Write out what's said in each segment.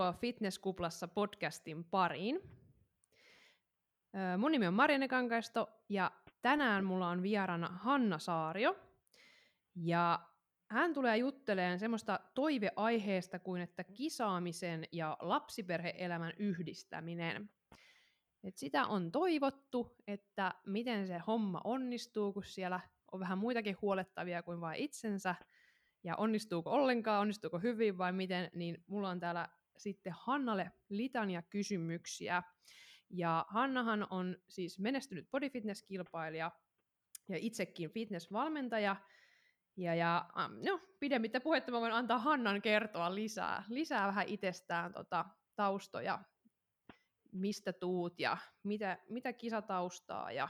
tervetuloa Fitnesskuplassa podcastin pariin. Mun nimi on Marianne Kankaisto ja tänään mulla on vieraana Hanna Saario. Ja hän tulee juttelemaan semmoista toiveaiheesta kuin, että kisaamisen ja lapsiperheelämän yhdistäminen. Et sitä on toivottu, että miten se homma onnistuu, kun siellä on vähän muitakin huolettavia kuin vain itsensä, ja onnistuuko ollenkaan, onnistuuko hyvin vai miten, niin mulla on täällä sitten Hannalle litania kysymyksiä. Ja Hannahan on siis menestynyt bodyfitness-kilpailija ja itsekin fitnessvalmentaja. Ja, ja no, pidemmittä puhetta mä voin antaa Hannan kertoa lisää, lisää vähän itsestään tota, taustoja, mistä tuut ja mitä, mitä kisataustaa ja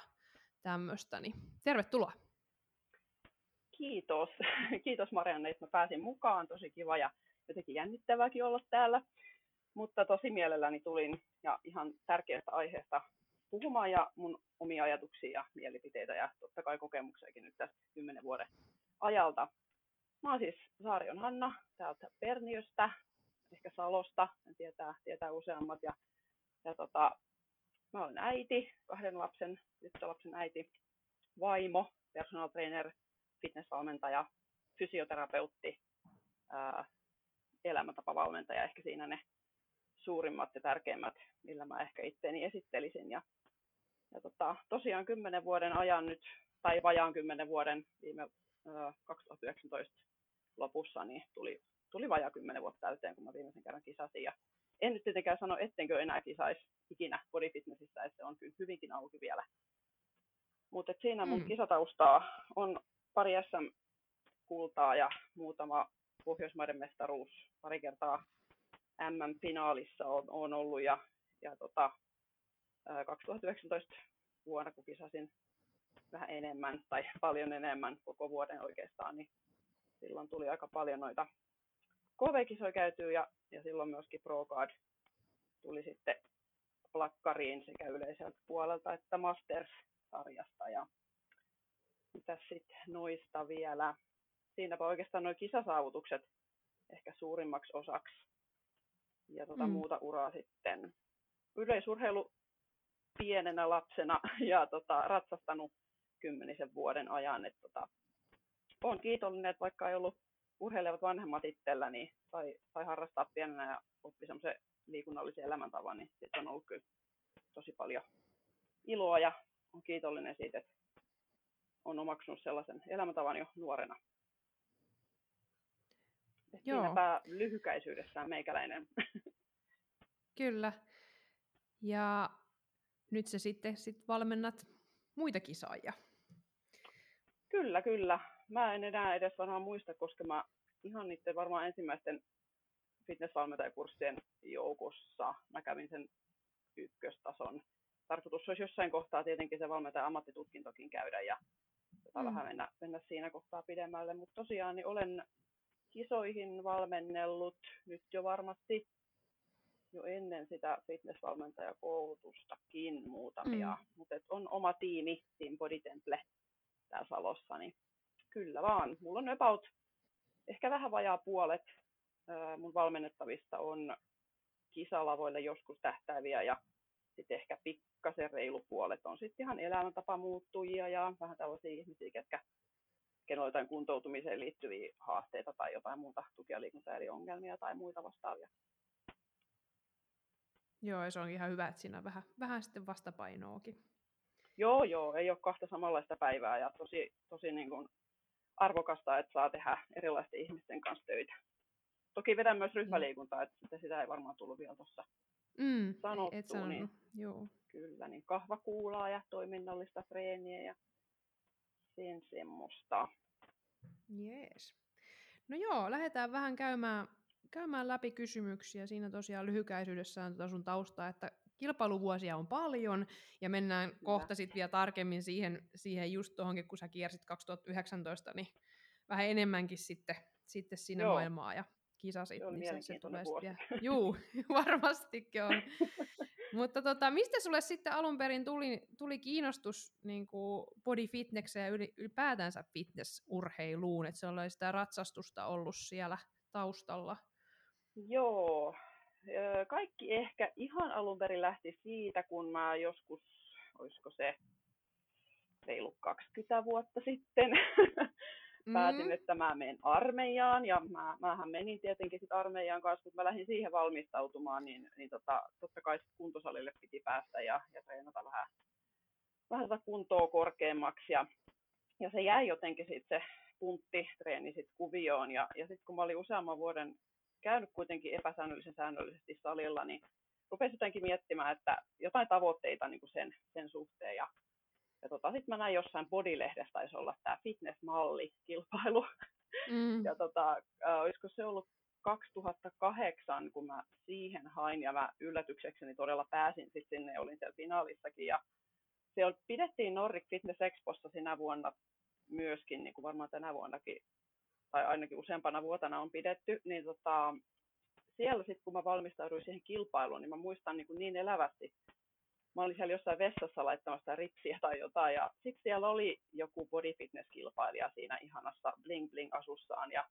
tämmöistä. Niin tervetuloa! Kiitos. Kiitos Marianne, että mä pääsin mukaan. Tosi kiva ja jotenkin jännittävääkin olla täällä. Mutta tosi mielelläni tulin ja ihan tärkeästä aiheesta puhumaan ja mun omia ajatuksia ja mielipiteitä ja totta kai kokemuksiakin nyt tästä kymmenen vuoden ajalta. Mä oon siis Saarion Hanna täältä Perniöstä, ehkä Salosta, en tietää, tietää useammat. Ja, ja tota, mä olen äiti, kahden lapsen, tyttölapsen äiti, vaimo, personal trainer, fitnessvalmentaja, fysioterapeutti, ää, elämäntapavalmentaja, ehkä siinä ne suurimmat ja tärkeimmät, millä mä ehkä itteeni esittelisin. Ja, ja tota, tosiaan kymmenen vuoden ajan nyt, tai vajaan kymmenen vuoden viime ää, 2019 lopussa, niin tuli, tuli vajaa kymmenen vuotta täyteen, kun mä viimeisen kerran kisasin. Ja en nyt tietenkään sano, ettenkö enää kisaisi ikinä bodyfitnessistä, että se on kyllä hyvinkin auki vielä. Mutta siinä mun mm. kisataustaa on pari SM-kultaa ja muutama Pohjoismaiden mestaruus pari kertaa MM-finaalissa on, on ollut ja, ja tota, 2019 vuonna, kun kisasin vähän enemmän tai paljon enemmän koko vuoden oikeastaan, niin silloin tuli aika paljon noita KV-kisoja käytyä ja, ja silloin myöskin ProCard tuli sitten plakkariin sekä yleiseltä puolelta että Masters-sarjasta ja mitä sitten noista vielä? Siinäpä oikeastaan nuo kisasaavutukset ehkä suurimmaksi osaksi. Ja tuota mm. muuta uraa sitten. Yleisurheilu pienenä lapsena ja tota, ratsastanut kymmenisen vuoden ajan. Et, tota, olen kiitollinen, että vaikka ei ollut urheilevat vanhemmat itsellä, niin sai, sai harrastaa pienenä ja oppi semmoisen liikunnallisen elämäntavan, niin siitä on ollut kyllä tosi paljon iloa ja on kiitollinen siitä, että on omaksunut sellaisen elämäntavan jo nuorena. Joo. Siinäpä lyhykäisyydessään meikäläinen. Kyllä. Ja nyt se sitten sit valmennat muita kisaajia. Kyllä, kyllä. Mä en enää edes varmaan muista, koska mä ihan niiden varmaan ensimmäisten fitnessvalmentajakurssien joukossa mä kävin sen ykköstason. Tarkoitus olisi jossain kohtaa tietenkin se valmentaja ammattitutkintokin käydä ja mm. vähän mennä, mennä siinä kohtaa pidemmälle. Mutta tosiaan niin olen kisoihin valmennellut nyt jo varmasti jo ennen sitä fitnessvalmentajakoulutustakin muutamia, mm. mutta on oma tiimi, Team Body Temple täällä Salossa, niin kyllä vaan. Mulla on about ehkä vähän vajaa puolet mun valmennettavista on kisalavoille joskus tähtääviä ja sitten ehkä pikkasen reilu puolet on sitten ihan elämäntapa muuttujia ja vähän tällaisia ihmisiä, ketkä kenellä on jotain kuntoutumiseen liittyviä haasteita tai jotain muuta tuki- ja liikuntaeliongelmia tai muita vastaavia. Joo, ja se on ihan hyvä, että siinä on vähän, vähän sitten vastapainoakin. Joo, joo, ei ole kahta samanlaista päivää ja tosi, tosi niin kuin arvokasta, että saa tehdä erilaisten ihmisten kanssa töitä. Toki vedän myös ryhmäliikuntaa, että sitä ei varmaan tullut vielä tuossa mm, sanottu. Et niin, joo. Kyllä, niin kahvakuulaa ja toiminnallista treeniä ja sen semmoista. Jees. No joo, lähdetään vähän käymään, käymään läpi kysymyksiä. Siinä tosiaan lyhykäisyydessään tuota sun taustaa, että kilpailuvuosia on paljon, ja mennään Kyllä. kohta sitten vielä tarkemmin siihen, siihen just tuohonkin, kun sä kiersit 2019, niin vähän enemmänkin sitten, sitten sinne Joo. maailmaa ja kisasit. Se on niin se tulee vuosi. Juu, varmastikin on. Mutta tota, mistä sulle sitten alun perin tuli, tuli kiinnostus niin body fitnesseen ja ylipäätänsä fitnessurheiluun, että se oli sitä ratsastusta ollut siellä taustalla? Joo, kaikki ehkä ihan alun perin lähti siitä, kun mä joskus, olisiko se reilu 20 vuotta sitten, mm. päätin, että mä menen armeijaan, ja mä, mähän menin tietenkin sit armeijaan kanssa, kun mä lähdin siihen valmistautumaan, niin, niin tota, totta kai sit kuntosalille piti päästä ja, ja treenata vähän, vähän sitä kuntoa korkeammaksi, ja, ja se jäi jotenkin sitten se punttitreeni sit kuvioon, ja, ja sitten kun mä olin useamman vuoden käynyt kuitenkin epäsäännöllisen säännöllisesti salilla, niin rupesin jotenkin miettimään, että jotain tavoitteita niin kuin sen, sen suhteen. Ja, ja tota, sitten mä näin jossain Bodylehdessä taisi olla tämä fitnessmalli-kilpailu. Mm. ja tota, äh, olisiko se ollut 2008, kun mä siihen hain, ja mä yllätyksekseni todella pääsin sitten sinne, olin siellä finaalissakin, ja siellä pidettiin Nordic Fitness Expossa sinä vuonna myöskin, niin kuin varmaan tänä vuonnakin tai ainakin useampana vuotena on pidetty, niin tota, siellä sitten kun mä valmistauduin siihen kilpailuun, niin mä muistan niin, kuin niin elävästi, mä olin siellä jossain vessassa laittamassa ripsiä tai jotain, ja sitten siellä oli joku body fitness-kilpailija siinä ihanassa bling bling asussaan, ja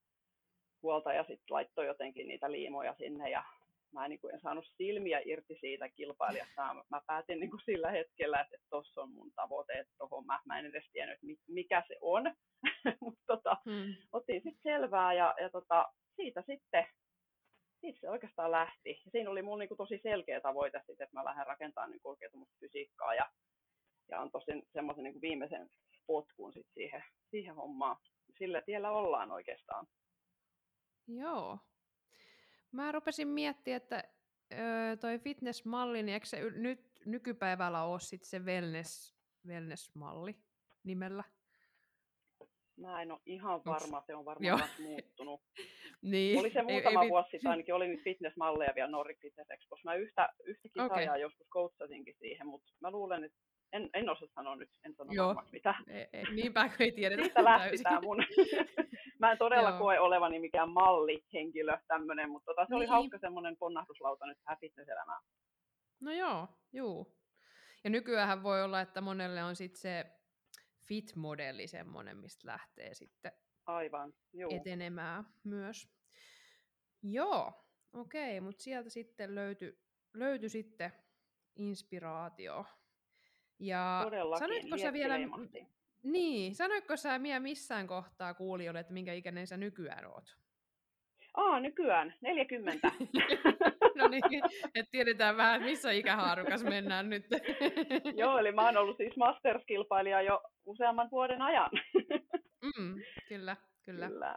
huoltaja sitten laittoi jotenkin niitä liimoja sinne, ja mä en, niin kuin, en saanut silmiä irti siitä kilpailijasta. Mä, päätin niin kuin sillä hetkellä, että tuossa on mun tavoite, että tohon mä, mä en edes tiennyt, mikä se on. Mutta tota, hmm. otin sitten selvää ja, ja tota, siitä sitten siitä se oikeastaan lähti. Ja siinä oli mun niin kuin, tosi selkeä tavoite, sit, että mä lähden rakentamaan niin fysiikkaa ja, ja on tosi semmoisen niin viimeisen potkun sit siihen, siihen hommaan. Sillä tiellä ollaan oikeastaan. Joo, Mä rupesin miettimään, että öö, toi fitnessmalli, niin eikö se nyt nykypäivällä ole sit se wellness, wellness-malli nimellä? Mä en ole ihan varma, Onks... se on varmaan muuttunut. niin. Oli se muutama ei, vuosi sitten ainakin, oli nyt fitnessmalleja vielä Nordic Fitness Expos. Mä yhtä, yhtä kisaajaa okay. joskus coachasinkin siihen, mutta mä luulen, että en, en osaa sanoa nyt, en sano Joo. mitä. E, e, niinpä kun ei tiedetä Siitä lähti tämä mun. mä en todella Joo. koe olevani mikään mallihenkilö tämmöinen, mutta tota, se niin. oli hauska semmoinen ponnahduslauta nyt tähän fitnesselämään. No joo, juu. Ja nykyään voi olla, että monelle on sitten se fit-modelli semmoinen, mistä lähtee sitten Aivan, juu. etenemään myös. Joo, okei, okay, mutta sieltä sitten löytyi löyty sitten inspiraatio ja Todellakin, sanoitko sä vielä, niin, sanoitko sä vielä missään kohtaa kuulijoille, että minkä ikäinen sä nykyään oot? Aa, nykyään, 40. no niin, että tiedetään vähän, missä ikähaarukas mennään nyt. Joo, eli mä oon ollut siis Masters-kilpailija jo useamman vuoden ajan. mm, kyllä, kyllä. Kyllä.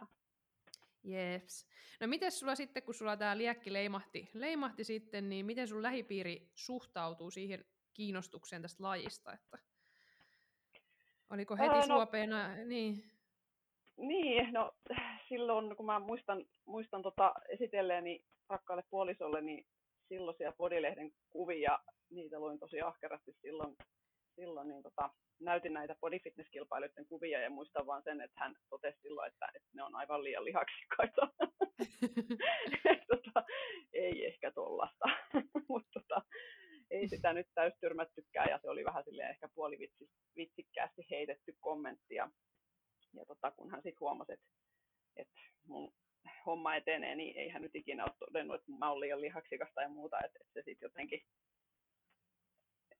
Jeps. No miten sulla sitten, kun sulla tämä liekki leimahti, leimahti sitten, niin miten sun lähipiiri suhtautuu siihen kiinnostukseen tästä lajista? Että oliko heti Ää, no, suopeena? Niin. Niin, no silloin kun mä muistan, muistan tota esitelleeni rakkaalle puolisolle, niin silloisia Bodilehden kuvia, niitä luin tosi ahkerasti silloin, silloin niin tota, näytin näitä bodyfitness-kilpailijoiden kuvia ja muistan vaan sen, että hän totesi silloin, että, että ne on aivan liian lihaksikkaita. tota, ei ehkä tollasta, mutta tota, ei sitä nyt täystyrmättykään ja se oli vähän silleen ehkä puolivitsikkäästi heitetty kommentti. Ja tota, kun hän sitten huomasi, että, että mun homma etenee, niin ei hän nyt ikinä ole todennut, että mä olen liian lihaksikasta ja muuta, että, että se sitten jotenkin,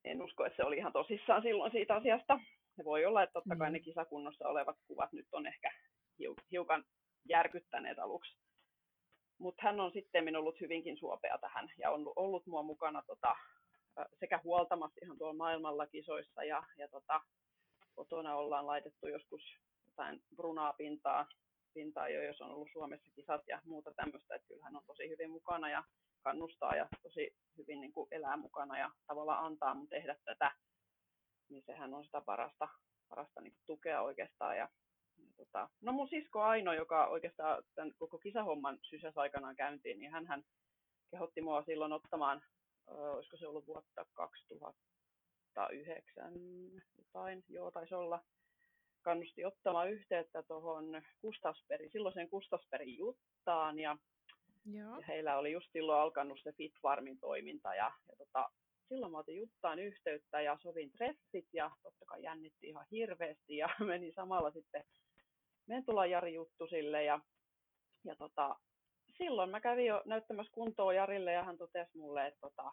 en usko, että se oli ihan tosissaan silloin siitä asiasta. Se voi olla, että totta kai ne kisakunnossa olevat kuvat nyt on ehkä hiukan järkyttäneet aluksi. Mutta hän on sitten ollut hyvinkin suopea tähän ja on ollut mua mukana tota, sekä huoltamassa ihan tuolla maailmalla kisoissa ja, ja tota, kotona ollaan laitettu joskus jotain brunaa pintaa, pintaa jo, jos on ollut Suomessa kisat ja muuta tämmöistä, että kyllähän on tosi hyvin mukana ja kannustaa ja tosi hyvin niin kuin elää mukana ja tavallaan antaa mun tehdä tätä, niin sehän on sitä parasta, parasta niin kuin tukea oikeastaan. Ja, ja tota, no mun sisko Aino, joka oikeastaan tämän koko kisahomman sysäs aikanaan käyntiin, niin hän kehotti mua silloin ottamaan olisiko se ollut vuotta 2009 jotain, joo taisi olla, kannusti ottamaan yhteyttä tuohon Kustavsperin, silloiseen Kustavsperin Juttaan ja, Joo. ja heillä oli just silloin alkanut se Fitfarmin toiminta ja, ja tota, silloin mä otin Juttaan yhteyttä ja sovin treffit ja totta kai jännitti ihan hirveästi ja meni samalla sitten Mentula Jari juttu sille ja, ja tota, silloin mä kävin jo näyttämässä kuntoa Jarille ja hän totesi mulle, että tota,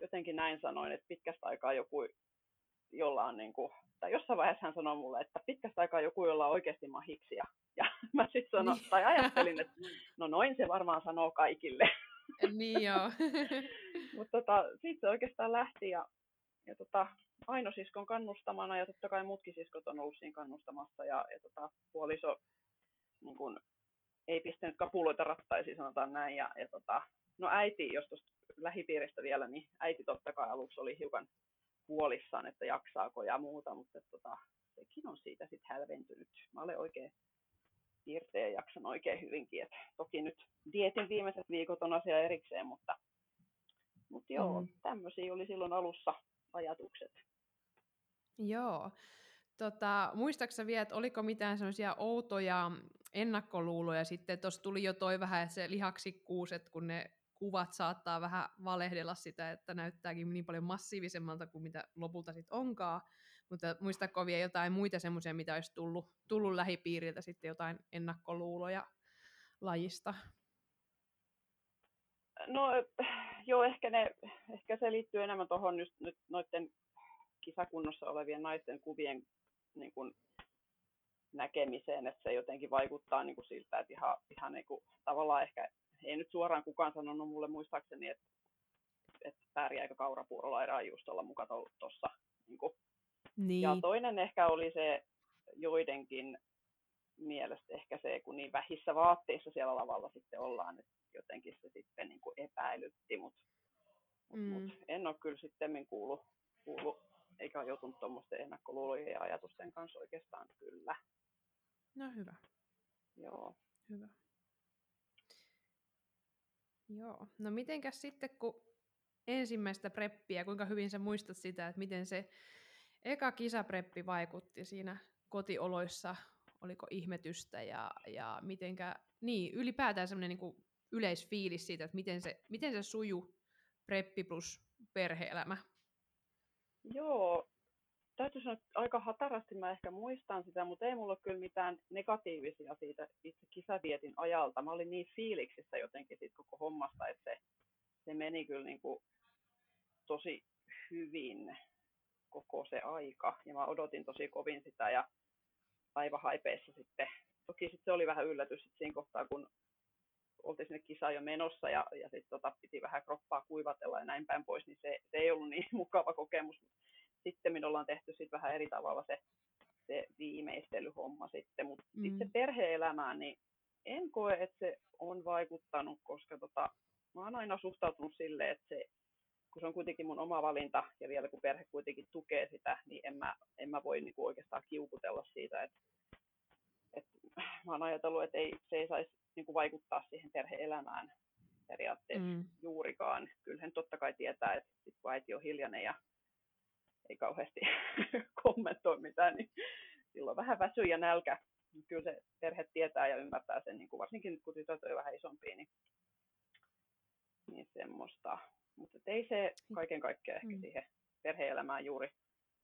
jotenkin näin sanoin, että pitkästä aikaa joku, jolla on niin kuin, tai jossain vaiheessa hän sanoi mulle, että pitkästä aikaa joku, jolla on oikeasti mahiksia. Ja mä sitten sanoin, niin. tai ajattelin, että no noin se varmaan sanoo kaikille. niin joo. Mutta tota, siitä se oikeastaan lähti ja, ja tota, Aino siskon kannustamana ja totta kai muutkin siskot on ollut siinä kannustamassa ja, ja tota, puoliso niin kun, ei pistänyt kapuloita rattaisiin, sanotaan näin. Ja, ja tota, no äiti, jos tuosta lähipiiristä vielä, niin äiti totta kai aluksi oli hiukan huolissaan, että jaksaako ja muuta, mutta tota, sekin on siitä sitten hälventynyt. Mä olen oikein piirteä ja jaksan oikein hyvinkin. Et toki nyt dietin viimeiset viikot on asia erikseen, mutta, mutta joo, mm. tämmöisiä oli silloin alussa ajatukset. Joo. Tota, muistaaksä vielä, että oliko mitään semmoisia outoja ennakkoluuloja sitten, tuossa tuli jo toi vähän, se lihaksikkuus, että kun ne kuvat saattaa vähän valehdella sitä, että näyttääkin niin paljon massiivisemmalta kuin mitä lopulta sitten onkaan, mutta muistatko vielä jotain muita semmoisia, mitä olisi tullut, tullut lähipiiriltä sitten jotain ennakkoluuloja lajista? No joo, ehkä, ne, ehkä se liittyy enemmän tuohon nyt, nyt noiden kisakunnossa olevien naisten kuvien niin kuin, näkemiseen, että se jotenkin vaikuttaa niin kuin siltä, että ihan, ihan niin kuin, tavallaan ehkä, ei nyt suoraan kukaan sanonut mulle muistaakseni, että, että pärjääkö kaurapuurolla erää just olla mukaan tuossa. Niin niin. Ja toinen ehkä oli se joidenkin mielestä ehkä se, kun niin vähissä vaatteissa siellä lavalla sitten ollaan, että jotenkin se sitten niin kuin epäilytti, mutta mm. mut en ole kyllä sitten kuullut, kuullut eikä ole joutunut tuommoisten ennakkoluulojen ja ajatusten kanssa oikeastaan kyllä. No hyvä. Joo. Hyvä. Joo. No mitenkäs sitten, kun ensimmäistä preppiä, kuinka hyvin sä muistat sitä, että miten se eka kisapreppi vaikutti siinä kotioloissa, oliko ihmetystä ja, ja mitenkä, niin ylipäätään semmoinen niin yleisfiilis siitä, että miten se, miten se suju preppi plus perheelämä Joo, täytyy sanoa, että aika hatarasti mä ehkä muistan sitä, mutta ei mulla ole kyllä mitään negatiivisia siitä itse kisavietin ajalta. Mä olin niin fiiliksissä jotenkin siitä koko hommasta, että se, se meni kyllä niin kuin tosi hyvin koko se aika. Ja mä odotin tosi kovin sitä ja aivan haipeissa sitten. Toki sitten se oli vähän yllätys että siinä kohtaa, kun oltiin sinne kisaan jo menossa ja, ja sitten tota, piti vähän kroppaa kuivatella ja näin päin pois, niin se, se ei ollut niin mukava kokemus. Sitten me ollaan tehty sit vähän eri tavalla se, se viimeistelyhomma sitten, mutta mm. sitten perhe-elämään, niin en koe, että se on vaikuttanut, koska tota, mä oon aina suhtautunut silleen, että se, kun se on kuitenkin mun oma valinta ja vielä kun perhe kuitenkin tukee sitä, niin en mä, en mä voi niinku oikeastaan kiukutella siitä, että, että mä oon ajatellut, että ei, se ei saisi niin kuin vaikuttaa siihen perheelämään periaatteessa mm. juurikaan. Kyllähän totta kai tietää, että sit kun äiti on hiljainen ja ei kauheasti kommentoi mitään, niin silloin vähän väsy ja nälkä. Kyllä se perhe tietää ja ymmärtää sen, niin kuin varsinkin nyt kun tytöt on vähän isompia, niin, niin semmoista. Mutta ei se kaiken kaikkiaan ehkä mm. siihen perheelämään juuri,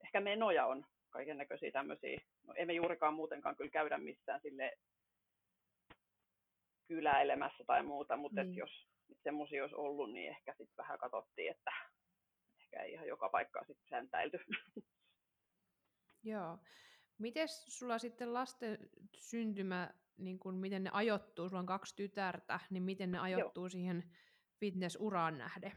ehkä menoja on kaiken näköisiä tämmöisiä, no emme juurikaan muutenkaan kyllä käydä missään sille kyläilemässä tai muuta, mutta niin. jos semmoisia olisi ollut, niin ehkä sitten vähän katsottiin, että ei ihan joka paikkaa sitten säntäilty. Joo. Miten sulla sitten lasten syntymä, niin kun, miten ne ajoittuu, sulla on kaksi tytärtä, niin miten ne ajoittuu Joo. siihen fitnessuraan nähden?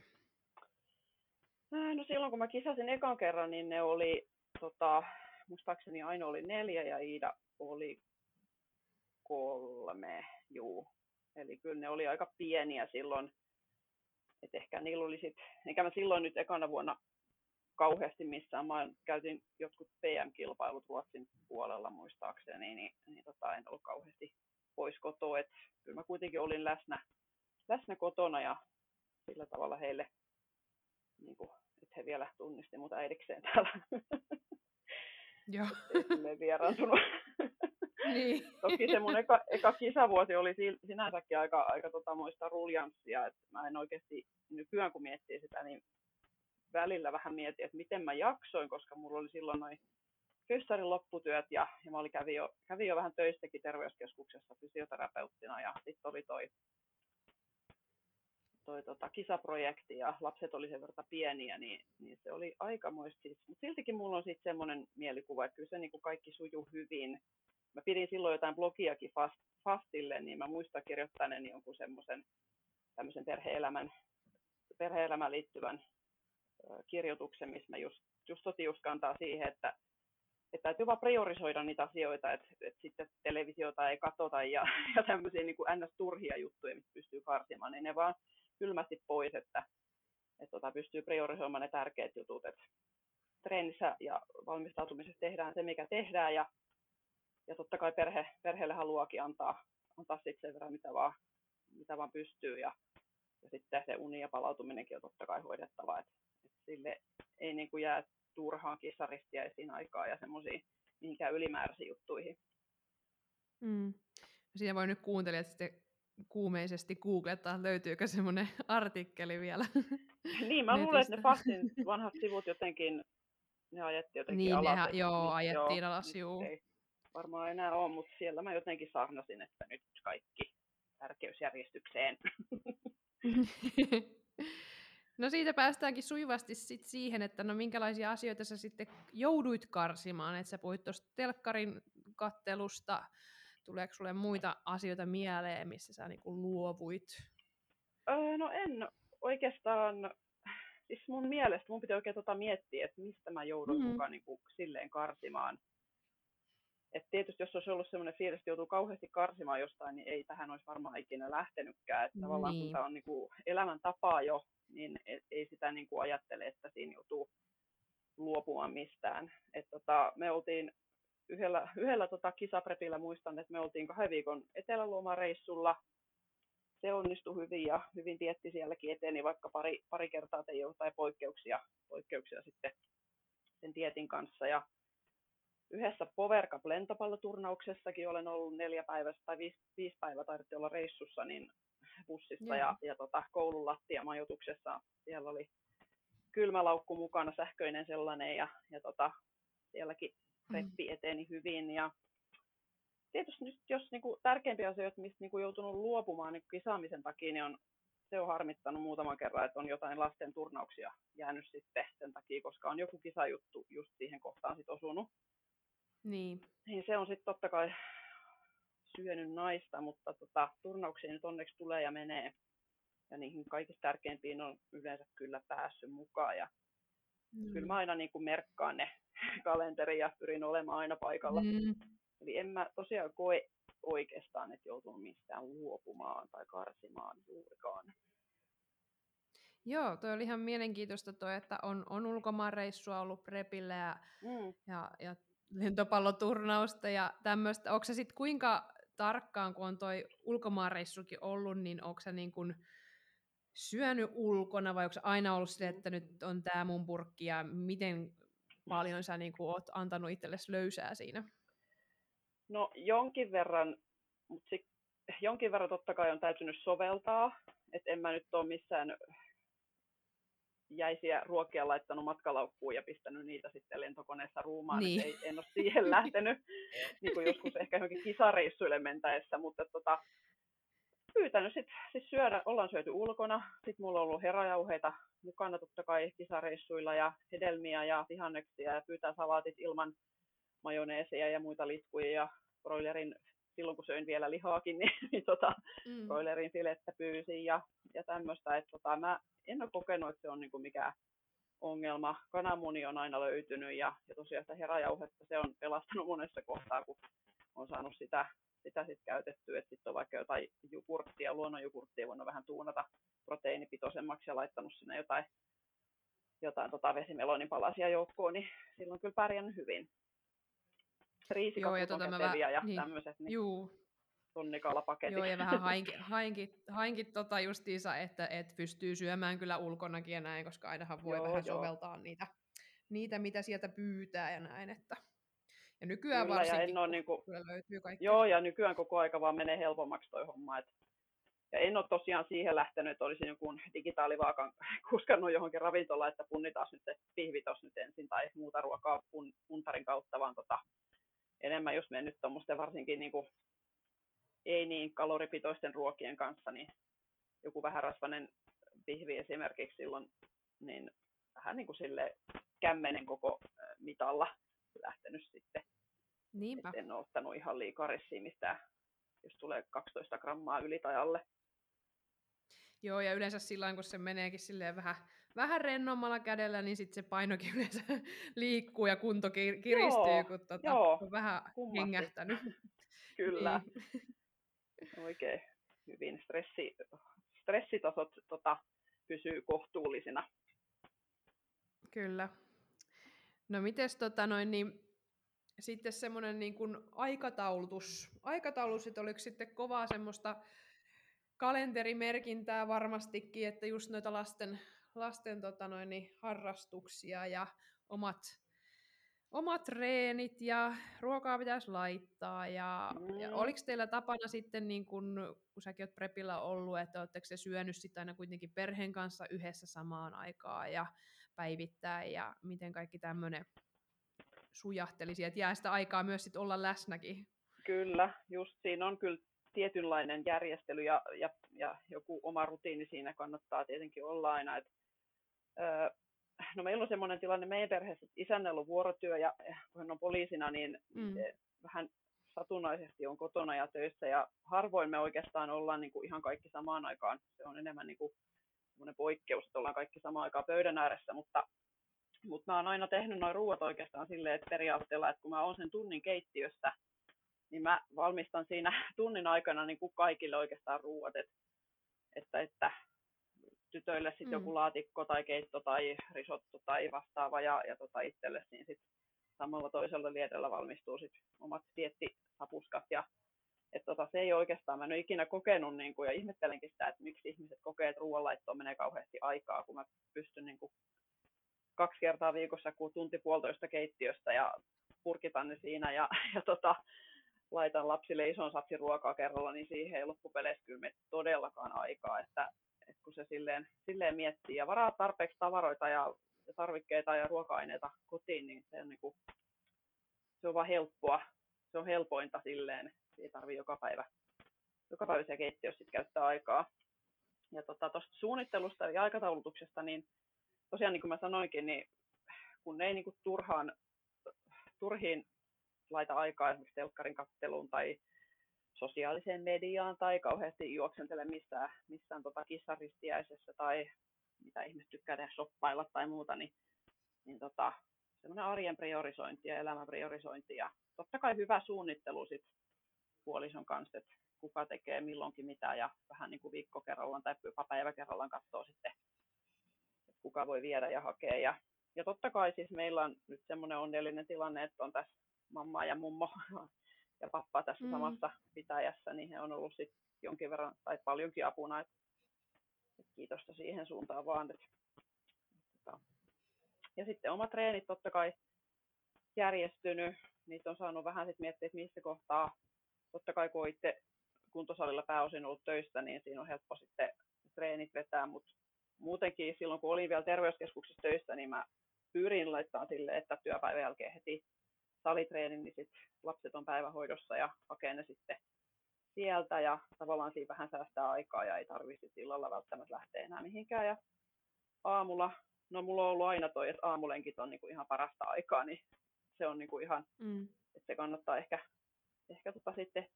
No silloin kun mä kisasin ekan kerran, niin ne oli, tota, muistaakseni Aino oli neljä ja Iida oli kolme, juu. Eli kyllä ne oli aika pieniä silloin. Et ehkä niillä oli sit, enkä mä silloin nyt ekana vuonna kauheasti missään. Mä käytin jotkut PM-kilpailut Ruotsin puolella muistaakseni, niin, niin tota, en ollut kauheasti pois kotoa. Et kyllä mä kuitenkin olin läsnä, läsnä kotona ja sillä tavalla heille, niin kuin, että he vielä tunnisti mut äidikseen täällä. Joo. Ei vieraantunut. Niin. Toki se mun eka, eka kisavuosi oli sinänsäkin aika, aika tota muista ruljanssia, että mä en oikeasti nykyään kun miettii sitä, niin välillä vähän mietin, että miten mä jaksoin, koska mulla oli silloin noin fyssarin lopputyöt ja, ja mä olin, kävin, jo, kävin jo vähän töistäkin terveyskeskuksessa fysioterapeuttina ja sitten oli toi toi tota, kisaprojekti ja lapset oli sen verran pieniä, niin, niin se oli aikamoista. Siis. Siltikin mulla on sitten semmoinen mielikuva, että kyllä se niin kuin kaikki sujuu hyvin. Mä pidin silloin jotain blogiakin fast, fastille, niin mä muistan kirjoittaneeni jonkun semmoisen tämmöisen perhe-elämän, perhe-elämään liittyvän kirjoituksen, missä mä just, just otin just kantaa siihen, että, että täytyy vaan priorisoida niitä asioita, että, että sitten televisiota ei katsota ja, ja tämmöisiä niin kuin ns-turhia juttuja, mistä pystyy karsimaan, niin ne vaan kylmästi pois, että, että tota, pystyy priorisoimaan ne tärkeät jutut, että treenissä ja valmistautumisessa tehdään se, mikä tehdään ja, ja totta kai perhe, perheelle haluakin antaa, antaa sitten sen verran, mitä vaan, mitä vaan pystyy ja, ja sitten se uni ja palautuminenkin on totta kai hoidettava, että, että sille ei niin kuin jää turhaan kissaristia esiin aikaa ja semmoisiin mihinkään ylimääräisiin juttuihin. Mm. Siinä voi nyt kuuntelijat sitten kuumeisesti googlettaa, löytyykö semmoinen artikkeli vielä. Niin, mä luulen, että ne Fastin vanhat sivut jotenkin, ne ajettiin jotenkin niin, alas. Nehän, joo, niin, ajettiin joo, alas, juu. Ei varmaan enää ole, mutta siellä mä jotenkin sahnasin, että nyt kaikki tärkeysjärjestykseen. No siitä päästäänkin sujuvasti sit siihen, että no minkälaisia asioita sä sitten jouduit karsimaan, että sä puhuit tuosta telkkarin kattelusta, tuleeko sulle muita asioita mieleen, missä sä niinku luovuit? Öö, no en oikeastaan, siis mun mielestä mun pitää oikein tota miettiä, että mistä mä joudun mm-hmm. mukaan niinku silleen karsimaan. Et tietysti jos olisi ollut sellainen fiilis, että joutuu kauheasti karsimaan jostain, niin ei tähän olisi varmaan ikinä lähtenytkään. Että niin. tavallaan kun niin. tämä on niinku elämäntapaa jo, niin ei sitä niin kuin ajattele, että siinä joutuu luopumaan mistään. Et tota, me oltiin yhdellä, yhdellä tota kisaprepillä, muistan, että me oltiin kahden viikon eteläluomareissulla. Se onnistui hyvin ja hyvin tietti sielläkin eteni, vaikka pari, pari kertaa tein jotain poikkeuksia, poikkeuksia sitten sen tietin kanssa. Ja yhdessä Power Cup lentopalloturnauksessakin olen ollut neljä päivästä tai viisi, viisi päivää tarvitsi olla reissussa, niin bussissa ja, ja tota, koulun lattiamajoituksessa. Siellä oli kylmälaukku mukana, sähköinen sellainen ja, ja tota, sielläkin reppi mm. eteni hyvin. Ja tietysti nyt, jos niin kuin, tärkeimpiä asioita, mistä niin kuin, joutunut luopumaan niin kisaamisen takia, niin on, se on harmittanut muutaman kerran, että on jotain lasten turnauksia jäänyt sitten sen takia, koska on joku kisajuttu just siihen kohtaan sit osunut. Niin. niin se on sitten totta kai syönyt naista, mutta tota, turnauksiin nyt onneksi tulee ja menee. Ja niihin kaikista tärkeimpiin on yleensä kyllä päässyt mukaan. Ja mm. Kyllä mä aina niin kuin merkkaan ne kalenteri ja pyrin olemaan aina paikalla. Mm. Eli en mä tosiaan koe oikeastaan, että joutuu mistään luopumaan tai karsimaan juurikaan. Joo, toi oli ihan mielenkiintoista toi, että on, on ulkomaanreissua ollut prepillä ja, mm. ja, ja lentopalloturnausta ja tämmöistä. Onko se sitten kuinka tarkkaan, kun on toi ulkomaanreissukin ollut, niin onko sä niin kun syönyt ulkona vai onko aina ollut sille, että nyt on tämä mun purkki ja miten paljon sä niin oot antanut itsellesi löysää siinä? No jonkin verran, mutta jonkin verran totta kai on täytynyt soveltaa, että en mä nyt ole missään jäisiä ruokia laittanut matkalaukkuun ja pistänyt niitä sitten lentokoneessa ruumaan. Niin. Ei, en ole siihen lähtenyt, niin kuin joskus ehkä johonkin kisareissuille mentäessä, mutta tota, pyytänyt sit, siis syödä, ollaan syöty ulkona. Sitten mulla on ollut herajauheita mukana totta kai kisareissuilla ja hedelmiä ja vihanneksia ja pyytää salaatit ilman majoneeseja ja muita litkuja ja broilerin silloin kun söin vielä lihaakin, niin, niin tota, mm. broilerin filettä pyysin ja, ja tämmöistä. Että tota, mä en ole kokenut, että se on niin kuin mikään ongelma. Kananmuni on aina löytynyt ja, ja tosiaan sitä herajauhetta se on pelastanut monessa kohtaa, kun on saanut sitä, sitä sit käytettyä. Sitten on vaikka jotain jukurttia, luonnonjukurttia voinut vähän tuunata proteiinipitoisemmaksi ja laittanut sinne jotain, jotain tota vesimelonin palasia joukkoon, niin silloin kyllä pärjännyt hyvin. Riisikat Joo, ja, tota mä, ja niin, tämmöiset. Niin. Juu, tonnikalapaketin. Joo, ja vähän hainkin, hainkin, hainkin tota justiinsa, että et pystyy syömään kyllä ulkonakin ja näin, koska ainahan voi joo, vähän joo. soveltaa niitä, niitä, mitä sieltä pyytää ja näin. Että. Ja nykyään kyllä, varsinkin, ja en ole niinku, kyllä löytyy kaikki. Joo, ja nykyään koko aika vaan menee helpommaksi toi homma. Et, ja en ole tosiaan siihen lähtenyt, että olisin joku digitaalivaakan kuskannut johonkin ravintolaan, että punnitaan nyt se pihvitos nyt ensin tai muuta ruokaa pun, puntarin kautta, vaan tota, enemmän jos mennyt tuommoisten varsinkin niin kuin ei niin kaloripitoisten ruokien kanssa, niin joku vähärasvainen pihvi esimerkiksi silloin, niin vähän niin kuin sille kämmenen koko mitalla lähtenyt sitten. Niinpä. Et en ole ottanut ihan liikaa ressiimistä, jos tulee 12 grammaa yli tai alle. Joo, ja yleensä silloin, kun se meneekin silleen vähän, vähän rennommalla kädellä, niin sitten se painokin yleensä liikkuu ja kunto kiristyy, joo, kun tota, joo, on vähän kummasti. hengähtänyt. Kyllä. Niin. Oikein hyvin. Stressi, stressitasot tota, pysyy kohtuullisina. Kyllä. No mites tota noin, niin sitten semmoinen niin kuin aikataulutus, aikataulus, että oliko sitten kovaa semmoista kalenterimerkintää varmastikin, että just noita lasten, lasten tota noin, niin harrastuksia ja omat, omat treenit ja ruokaa pitäisi laittaa. Ja, mm. ja oliko teillä tapana sitten, niin kun, kun säkin olet Prepillä ollut, että oletteko se syönyt sitten aina kuitenkin perheen kanssa yhdessä samaan aikaan ja päivittäin ja miten kaikki tämmöinen sujahtelisi, että jää sitä aikaa myös sit olla läsnäkin. Kyllä, just siinä on kyllä tietynlainen järjestely ja, ja, ja joku oma rutiini siinä kannattaa tietenkin olla aina. Et, öö, no meillä on sellainen tilanne meidän perheessä, että isännellä on vuorotyö ja kun hän on poliisina, niin mm. se vähän satunnaisesti on kotona ja töissä ja harvoin me oikeastaan ollaan niin kuin ihan kaikki samaan aikaan. Se on enemmän niin kuin poikkeus, että ollaan kaikki samaan aikaan pöydän ääressä, mutta mutta mä oon aina tehnyt noin ruuat oikeastaan silleen, että periaatteella, että kun mä oon sen tunnin keittiössä, niin mä valmistan siinä tunnin aikana niin kuin kaikille oikeastaan ruuat, että, että, että tytöille sitten mm. joku laatikko tai keitto tai risotto tai vastaava ja, ja tota itselle niin sit samalla toisella liedellä valmistuu sit omat diettisapuskat ja että tota, se ei oikeastaan, mä en ole ikinä kokenut niin kuin, ja ihmettelenkin sitä, että miksi ihmiset kokee, että ruoanlaittoon menee kauheasti aikaa, kun mä pystyn niin kuin, kaksi kertaa viikossa, kun tunti puolitoista keittiöstä ja purkitan ne siinä ja, ja tota, laitan lapsille ison satsin ruokaa kerralla, niin siihen ei loppupeleissä kyllä todellakaan aikaa, että kun se silleen, silleen miettii ja varaa tarpeeksi tavaroita ja, tarvikkeita ja ruoka-aineita kotiin, niin se on, niin kuin, se on vaan helppoa. Se on helpointa silleen, ei tarvi joka päivä, joka päivä siellä keittiössä käyttää aikaa. Ja tuosta tota, suunnittelusta ja aikataulutuksesta, niin tosiaan niin kuin mä sanoinkin, niin kun ei niin kuin turhaan, turhiin laita aikaa esimerkiksi telkkarin katteluun tai sosiaaliseen mediaan tai kauheasti juoksentele missään, missään tota kissaristiäisessä tai mitä ihmiset tykkää tehdä shoppailla tai muuta, niin, niin tota, semmoinen arjen priorisointi ja elämän priorisointi ja totta kai hyvä suunnittelu sit puolison kanssa, että kuka tekee milloinkin mitä ja vähän niin kuin viikko kerrallaan tai jopa päivä kerrallaan katsoo sitten kuka voi viedä ja hakea. Ja, ja totta kai siis meillä on nyt semmoinen onnellinen tilanne, että on tässä mamma ja mummo ja pappa tässä mm. samassa pitäjässä, niin he on ollut sit jonkin verran tai paljonkin apuna. Et, et kiitosta siihen suuntaan vaan. Et, tota. Ja sitten omat treenit totta kai järjestynyt. Niitä on saanut vähän sit miettiä, että missä kohtaa, totta kai kun itse kuntosalilla pääosin ollut töistä, niin siinä on helppo sitten treenit vetää, mutta muutenkin silloin, kun olin vielä terveyskeskuksessa töissä, niin mä pyrin laittamaan sille, että työpäivän jälkeen heti salitreenin, niin sit lapset on päivähoidossa ja hakee ne sitten sieltä ja tavallaan siinä vähän säästää aikaa ja ei tarvitse illalla välttämättä lähteä enää mihinkään. Ja aamulla, no mulla on ollut aina toi, että aamulenkit on niinku ihan parasta aikaa, niin se on niinku ihan, mm. että se kannattaa ehkä, ehkä tota sitten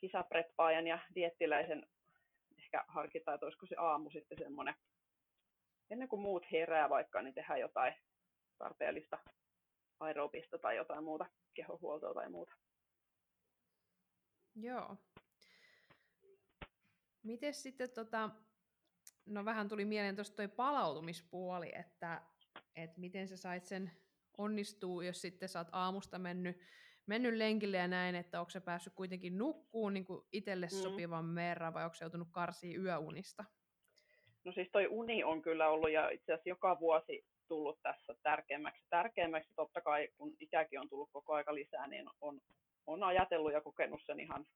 kisapreppaajan ja diettiläisen ehkä harkita, että olisiko se aamu sitten semmoinen, ennen kuin muut herää vaikka, niin tehdään jotain tarpeellista aerobista tai jotain muuta, kehohuoltoa tai muuta. Joo. Miten sitten, tota, no vähän tuli mieleen tuosta toi palautumispuoli, että, että miten sä sait sen onnistuu, jos sitten sä oot aamusta mennyt mennyt lenkille ja näin, että onko se päässyt kuitenkin nukkuun niin kuin itselle mm. sopivan verran vai onko se joutunut karsiin yöunista? No siis toi uni on kyllä ollut ja itse asiassa joka vuosi tullut tässä tärkeämmäksi. Tärkeämmäksi totta kai, kun ikäkin on tullut koko aika lisää, niin on, on ajatellut ja kokenut sen ihan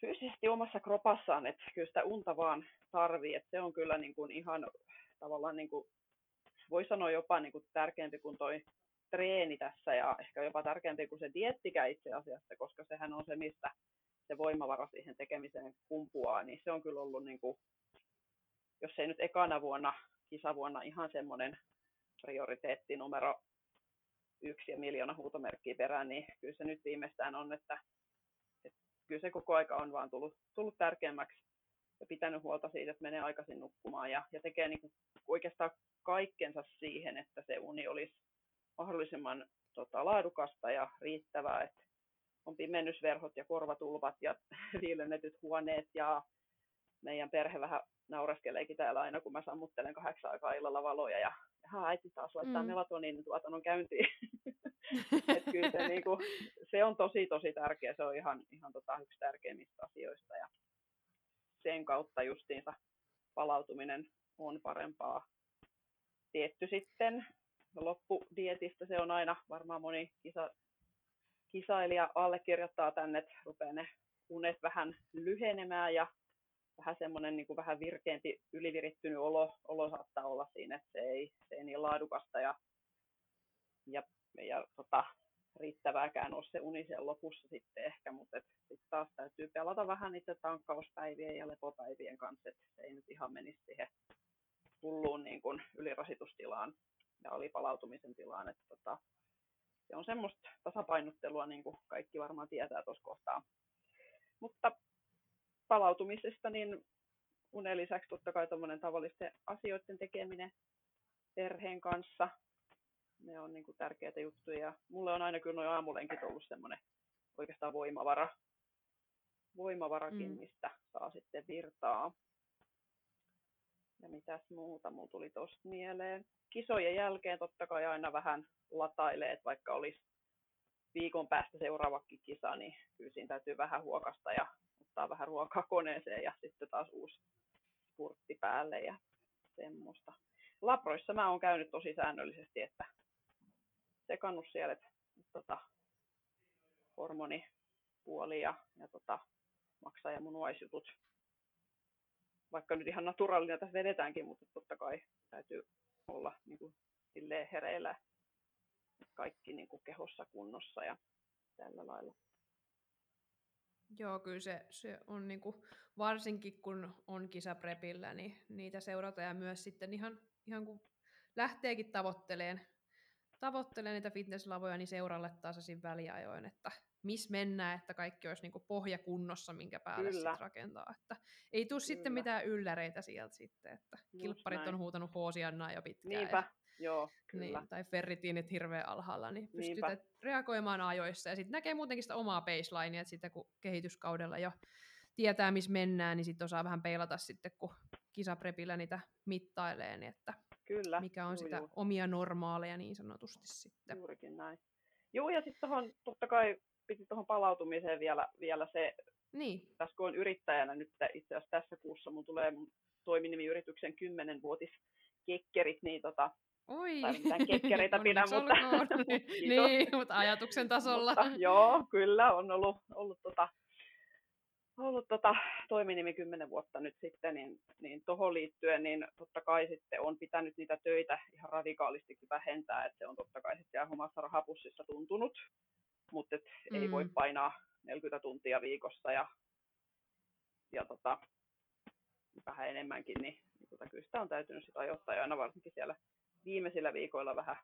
fyysisesti omassa kropassaan, että kyllä sitä unta vaan tarvii, että se on kyllä niin kuin ihan tavallaan niin kuin, voi sanoa jopa niin kuin tärkeämpi kuin toi treeni tässä ja ehkä jopa tärkeämpi kuin se diettikä itse asiassa, koska sehän on se, mistä se voimavara siihen tekemiseen kumpuaa, niin se on kyllä ollut niin kuin jos ei nyt ekana vuonna, kisavuonna ihan semmoinen prioriteetti numero yksi ja miljoona huutomerkkiä perään, niin kyllä se nyt viimeistään on, että, että kyllä se koko aika on vaan tullut, tullut tärkeämmäksi ja pitänyt huolta siitä, että menee aikaisin nukkumaan ja, ja tekee niin kuin oikeastaan kaikkensa siihen, että se uni olisi mahdollisimman tota, laadukasta ja riittävää, että on pimennysverhot ja korvatulvat ja viilennetyt huoneet ja meidän perhe vähän naureskeleekin täällä aina, kun mä sammuttelen kahdeksan aikaa illalla valoja ja ja äiti taas laittaa mm. melatoniinin tuotannon käyntiin. Et kyllä se, niinku, se, on tosi tosi tärkeä, se on ihan, ihan tota, yksi tärkeimmistä asioista ja sen kautta justiinsa palautuminen on parempaa. Tietty sitten loppudietistä se on aina varmaan moni kisa, kisailija allekirjoittaa tänne, että rupeaa ne unet vähän lyhenemään ja vähän semmoinen niin kuin vähän virkeämpi, ylivirittynyt olo, olo saattaa olla siinä, että se ei, se ei niin laadukasta ja, ja, ja tota, riittävääkään ole se uni siellä lopussa sitten ehkä, mutta sitten taas täytyy pelata vähän niiden tankkauspäivien ja lepopäivien kanssa, että se ei nyt ihan menisi siihen hulluun niin kuin ylirasitustilaan ja alipalautumisen tilaan, että tota, se on semmoista tasapainottelua, niin kuin kaikki varmaan tietää tuossa kohtaa. Mutta palautumisesta, niin unen lisäksi totta kai tavallisten asioiden tekeminen perheen kanssa, ne on niin kuin tärkeitä juttuja. Mulle on aina kyllä noin aamulenkit ollut semmoinen oikeastaan voimavara, voimavarakin, mm. mistä saa sitten virtaa. Ja mitäs muuta mulla tuli tosta mieleen. Kisojen jälkeen totta kai aina vähän latailee, että vaikka olisi viikon päästä seuraavakin kisa, niin kyllä siinä täytyy vähän huokasta ja ottaa vähän ruokaa koneeseen ja sitten taas uusi spurtti päälle ja semmoista. Laproissa mä oon käynyt tosi säännöllisesti, että sekannusielet, tota, hormonipuoli ja, ja tota, maksa ja munuaisjutut. Vaikka nyt ihan naturaalina tässä vedetäänkin, mutta totta kai täytyy olla niin kuin, hereillä, kaikki niin kuin, kehossa kunnossa ja tällä lailla. Joo, kyllä se, se on niinku, varsinkin kun on kisaprepillä, niin niitä seurataan ja myös sitten ihan, ihan kun lähteekin tavoitteleen, tavoittelee niitä fitnesslavoja, niin seuralle tasaisin väliajoin, että missä mennään, että kaikki olisi niinku pohja kunnossa, minkä päälle sitten rakentaa. Että ei tule sitten mitään ylläreitä sieltä sitten, että Just kilpparit näin. on huutanut hoosiannaa jo pitkään. Niinpä, ja Joo, kyllä. Niin, tai ferritiinit hirveän alhaalla, niin pystyt reagoimaan ajoissa. Ja sitten näkee muutenkin sitä omaa baselinea, että sitten kun kehityskaudella jo tietää, missä mennään, niin sitten osaa vähän peilata sitten, kun kisaprepillä niitä mittailee, niin että Kyllä, mikä on juu, sitä juu. omia normaaleja niin sanotusti sitten. Juurikin näin. Joo, ja sitten tuohon totta kai piti tuohon palautumiseen vielä, vielä se, niin. tässä kun on yrittäjänä nyt itse asiassa tässä kuussa, mun tulee mun toiminimiyrityksen 10-vuotis kekkerit, niin tota, Oi. Tai mitään kekkereitä pidä, mutta, niin, mutta ajatuksen tasolla. Mutta, joo, kyllä on ollut, ollut, tota, ollut tota, toiminimi kymmenen vuotta nyt sitten, niin, niin tuohon liittyen, niin totta kai sitten on pitänyt niitä töitä ihan radikaalistikin vähentää, että se on totta kai sitten omassa rahapussissa tuntunut, mutta mm. ei voi mm. painaa 40 tuntia viikossa ja, ja tota, vähän enemmänkin, niin, niin tota, kyllä sitä on täytynyt sitä ajoittaa ja aina varsinkin siellä viimeisillä viikoilla vähän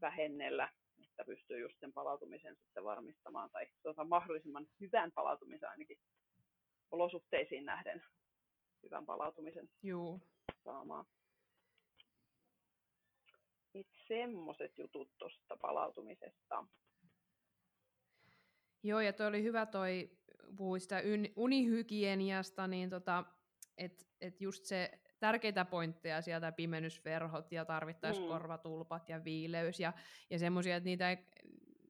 vähennellä, että pystyy just sen palautumisen sitten varmistamaan tai tuota, mahdollisimman hyvän palautumisen ainakin olosuhteisiin nähden hyvän palautumisen Juu. saamaan. Itse semmoiset jutut tuosta palautumisesta. Joo, ja toi oli hyvä toi, puhuit sitä unihygieniasta, niin tota, että et just se tärkeitä pointteja sieltä, pimennysverhot ja tarvittaisiin mm. korvatulpat ja viileys ja, ja semmoisia, että niitä ei,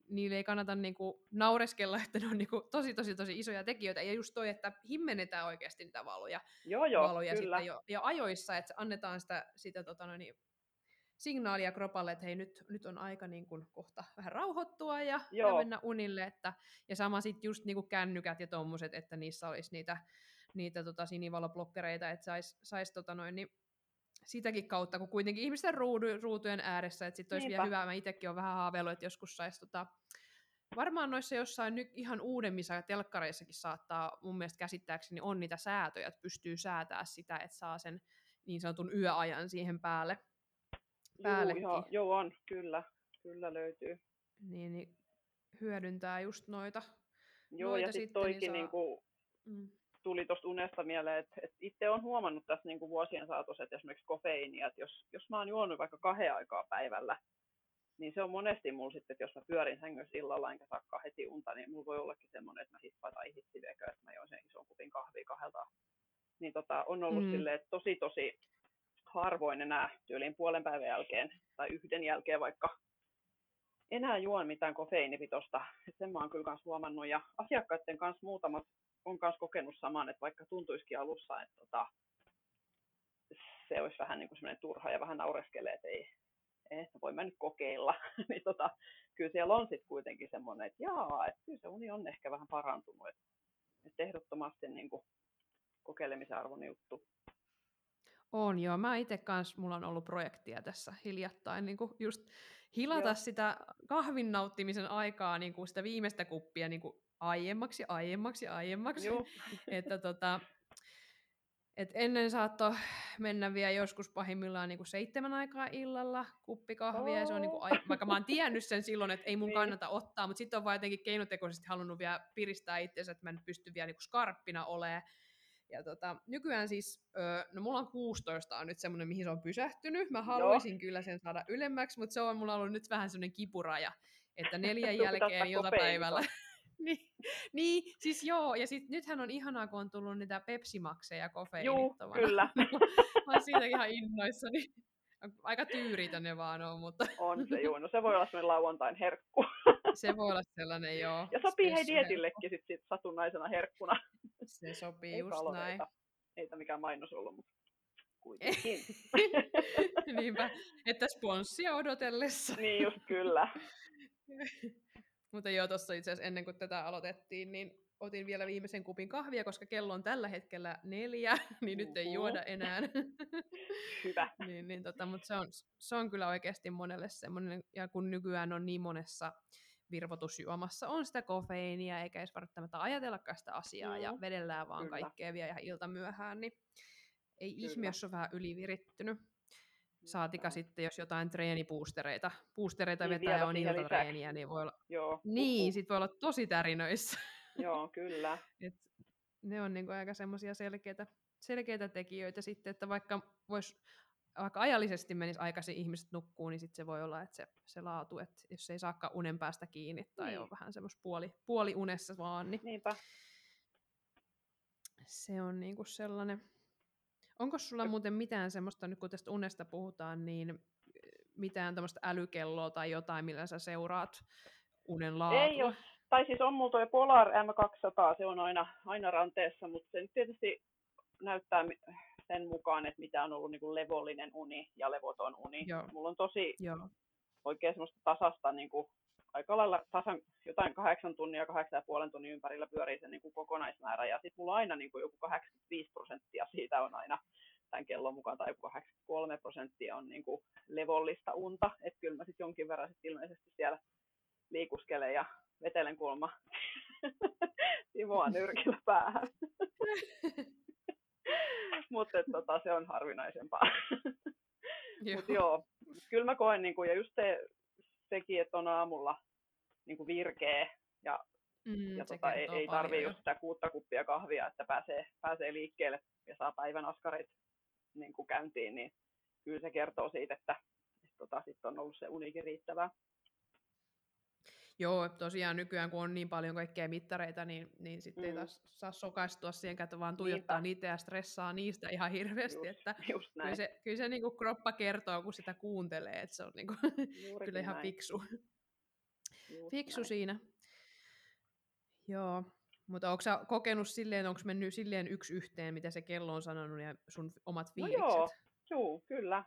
niille ei kannata niinku naureskella, että ne on niinku tosi, tosi, tosi isoja tekijöitä. Ja just toi, että himmennetään oikeasti niitä valoja, joo, joo, valoja kyllä. sitten jo, jo ajoissa, että annetaan sitä, sitä tota noin, signaalia kropalle, että hei nyt, nyt on aika niin kuin kohta vähän rauhoittua ja, ja mennä unille. Että, ja sama sitten just niin kuin kännykät ja tommoset, että niissä olisi niitä niitä tota, sinivaloblokkereita, että saisi sais, tota noin, niin sitäkin kautta, kun kuitenkin ihmisten ruudu, ruutujen ääressä, että sitten olisi Niinpä. vielä hyvä, mä itsekin olen vähän haaveillut, että joskus saisi tota, varmaan noissa jossain nyt ihan uudemmissa telkkareissakin saattaa mun mielestä käsittääkseni on niitä säätöjä, että pystyy säätää sitä, että saa sen niin sanotun yöajan siihen päälle. Joo, joo, joo, on, kyllä, kyllä löytyy. Niin, niin hyödyntää just noita. Joo, noita ja sitten niin toikin niin saa... niin kuin, mm. Tuli tuosta unesta mieleen, että, että itse olen huomannut tässä niin kuin vuosien saatossa, että esimerkiksi kofeiinia, että jos, jos mä oon juonut vaikka kahden aikaa päivällä, niin se on monesti mulla sitten, että jos mä pyörin sängyssä illalla enkä saakaan heti unta, niin mulla voi ollakin semmoinen, että mä hippaan tai hitsiviekö, että mä join sen ison kupin kahvia kahdelta. Niin tota, on ollut mm. silleen, että tosi tosi harvoin enää tyyliin puolen päivän jälkeen tai yhden jälkeen vaikka enää juon mitään kofeiinipitosta. Sen mä oon kyllä kans huomannut ja asiakkaiden kanssa muutamat on myös kokenut saman, että vaikka tuntuisikin alussa, että tota, se olisi vähän niin kuin semmoinen turha ja vähän naureskelee, että ei, että voin mä nyt kokeilla. niin tota, kyllä siellä on sitten kuitenkin semmoinen, että jaa, että kyllä se uni on ehkä vähän parantunut. Että, että ehdottomasti niin kuin kokeilemisen arvon juttu. On joo, mä itse kanssa, mulla on ollut projektia tässä hiljattain, niin kuin just hilata joo. sitä kahvin nauttimisen aikaa, niin kuin sitä viimeistä kuppia niin kuin aiemmaksi, aiemmaksi, aiemmaksi. Joo. että tota, et ennen saatto mennä vielä joskus pahimmillaan niin kuin seitsemän aikaa illalla kuppi kahvia, oh. ja se on niin kuin, vaikka mä oon tiennyt sen silloin, että ei mun niin. kannata ottaa, mutta sitten on vaan jotenkin keinotekoisesti halunnut vielä piristää itseänsä, että mä nyt pystyn vielä niin kuin skarppina olemaan. Ja tota, nykyään siis, no mulla on 16 on nyt semmoinen, mihin se on pysähtynyt. Mä haluaisin Joo. kyllä sen saada ylemmäksi, mutta se on mulla ollut nyt vähän semmoinen kipuraja, että neljän jälkeen iltapäivällä. niin, niin, siis joo, ja sit nythän on ihanaa, kun on tullut niitä pepsimakseja kofeiinittomana. Joo, kyllä. mä oon siitä ihan innoissani. Aika tyyritön ne vaan on, mutta... On se joo, no se voi olla sellainen lauantain herkku. se voi olla sellainen, joo. Ja sopii hei dietillekin sit, sit satunnaisena herkkuna. Se sopii Ei just näin. Ei tämä mikään mainos ollut, mutta kuitenkin. Niinpä, että sponssia odotellessa. niin just kyllä. Mutta joo, tuossa itse asiassa ennen kuin tätä aloitettiin, niin otin vielä viimeisen kupin kahvia, koska kello on tällä hetkellä neljä, niin nyt ei juoda enää. Hyvä. niin, niin tota, mutta se on, se on kyllä oikeasti monelle semmoinen, ja kun nykyään on niin monessa virvotusjuomassa on sitä kofeiinia, eikä edes välttämättä ajatellakaan sitä asiaa, mm. ja vedellään vaan kyllä. kaikkea vielä ihan ilta myöhään, niin ei kyllä. ihme, jos on vähän ylivirittynyt. Saatika sitten, jos jotain treenipuustereita puustereita niin, vetää ja on iltatreeniä, niin voi olla, Joo, niin, sit voi olla tosi tärinöissä. Joo, kyllä. Et ne on niinku aika semmoisia selkeitä, selkeitä tekijöitä sitten, että vaikka vois, vaikka ajallisesti menisi aikaisin ihmiset nukkuu, niin sitten se voi olla, että se, se laatu, että jos ei saakaan unen päästä kiinni tai niin. on vähän semmoista puoli, puoli unessa vaan, niin Niinpä. se on niinku sellainen, Onko sulla muuten mitään semmoista, nyt kun tästä unesta puhutaan, niin mitään tämmöistä älykelloa tai jotain, millä sä seuraat unen laatua? Ei ole. Tai siis on mulla tuo Polar M200, se on aina, aina ranteessa, mutta se nyt tietysti näyttää sen mukaan, että mitä on ollut niin kuin levollinen uni ja levoton uni. Joo. Mulla on tosi Joo. oikein semmoista tasasta niin kuin aika lailla tasan jotain kahdeksan tunnia, kahdeksan ja puolen tunnin ympärillä pyörii se niin kuin kokonaismäärä. Ja sitten mulla aina niin kuin joku 85 prosenttia siitä on aina tämän kellon mukaan, tai joku 83 prosenttia on niin kuin levollista unta. Että kyllä mä sitten jonkin verran sit ilmeisesti siellä liikuskelen ja vetelen kulma Timoa nyrkillä päähän. Mutta tota, se on harvinaisempaa. Mutta joo, kyllä mä koen, niin kuin, ja just se, sekin, että on aamulla niin kuin virkeä ja, mm, ja tota, ei, ei tarvitse just sitä kuutta kuppia kahvia, että pääsee, pääsee liikkeelle ja saa päivän askarit niin kuin käyntiin, niin kyllä se kertoo siitä, että, että tota, sit on ollut se unikin riittävää. Joo, tosiaan nykyään kun on niin paljon kaikkea mittareita, niin, niin sitten mm. ei taas saa sokaistua siihen, että vaan tuijottaa Niinpä. niitä ja stressaa niistä ihan hirveästi. Just, että just näin. Kyllä se, kyllä se niin kuin kroppa kertoo, kun sitä kuuntelee, että se on niin kuin, kyllä ihan näin. fiksu. Just fiksu näin. siinä. Joo, mutta onko sä kokenut silleen, onko mennyt silleen yksi yhteen, mitä se kello on sanonut ja sun omat fiilikset? No joo, joo kyllä.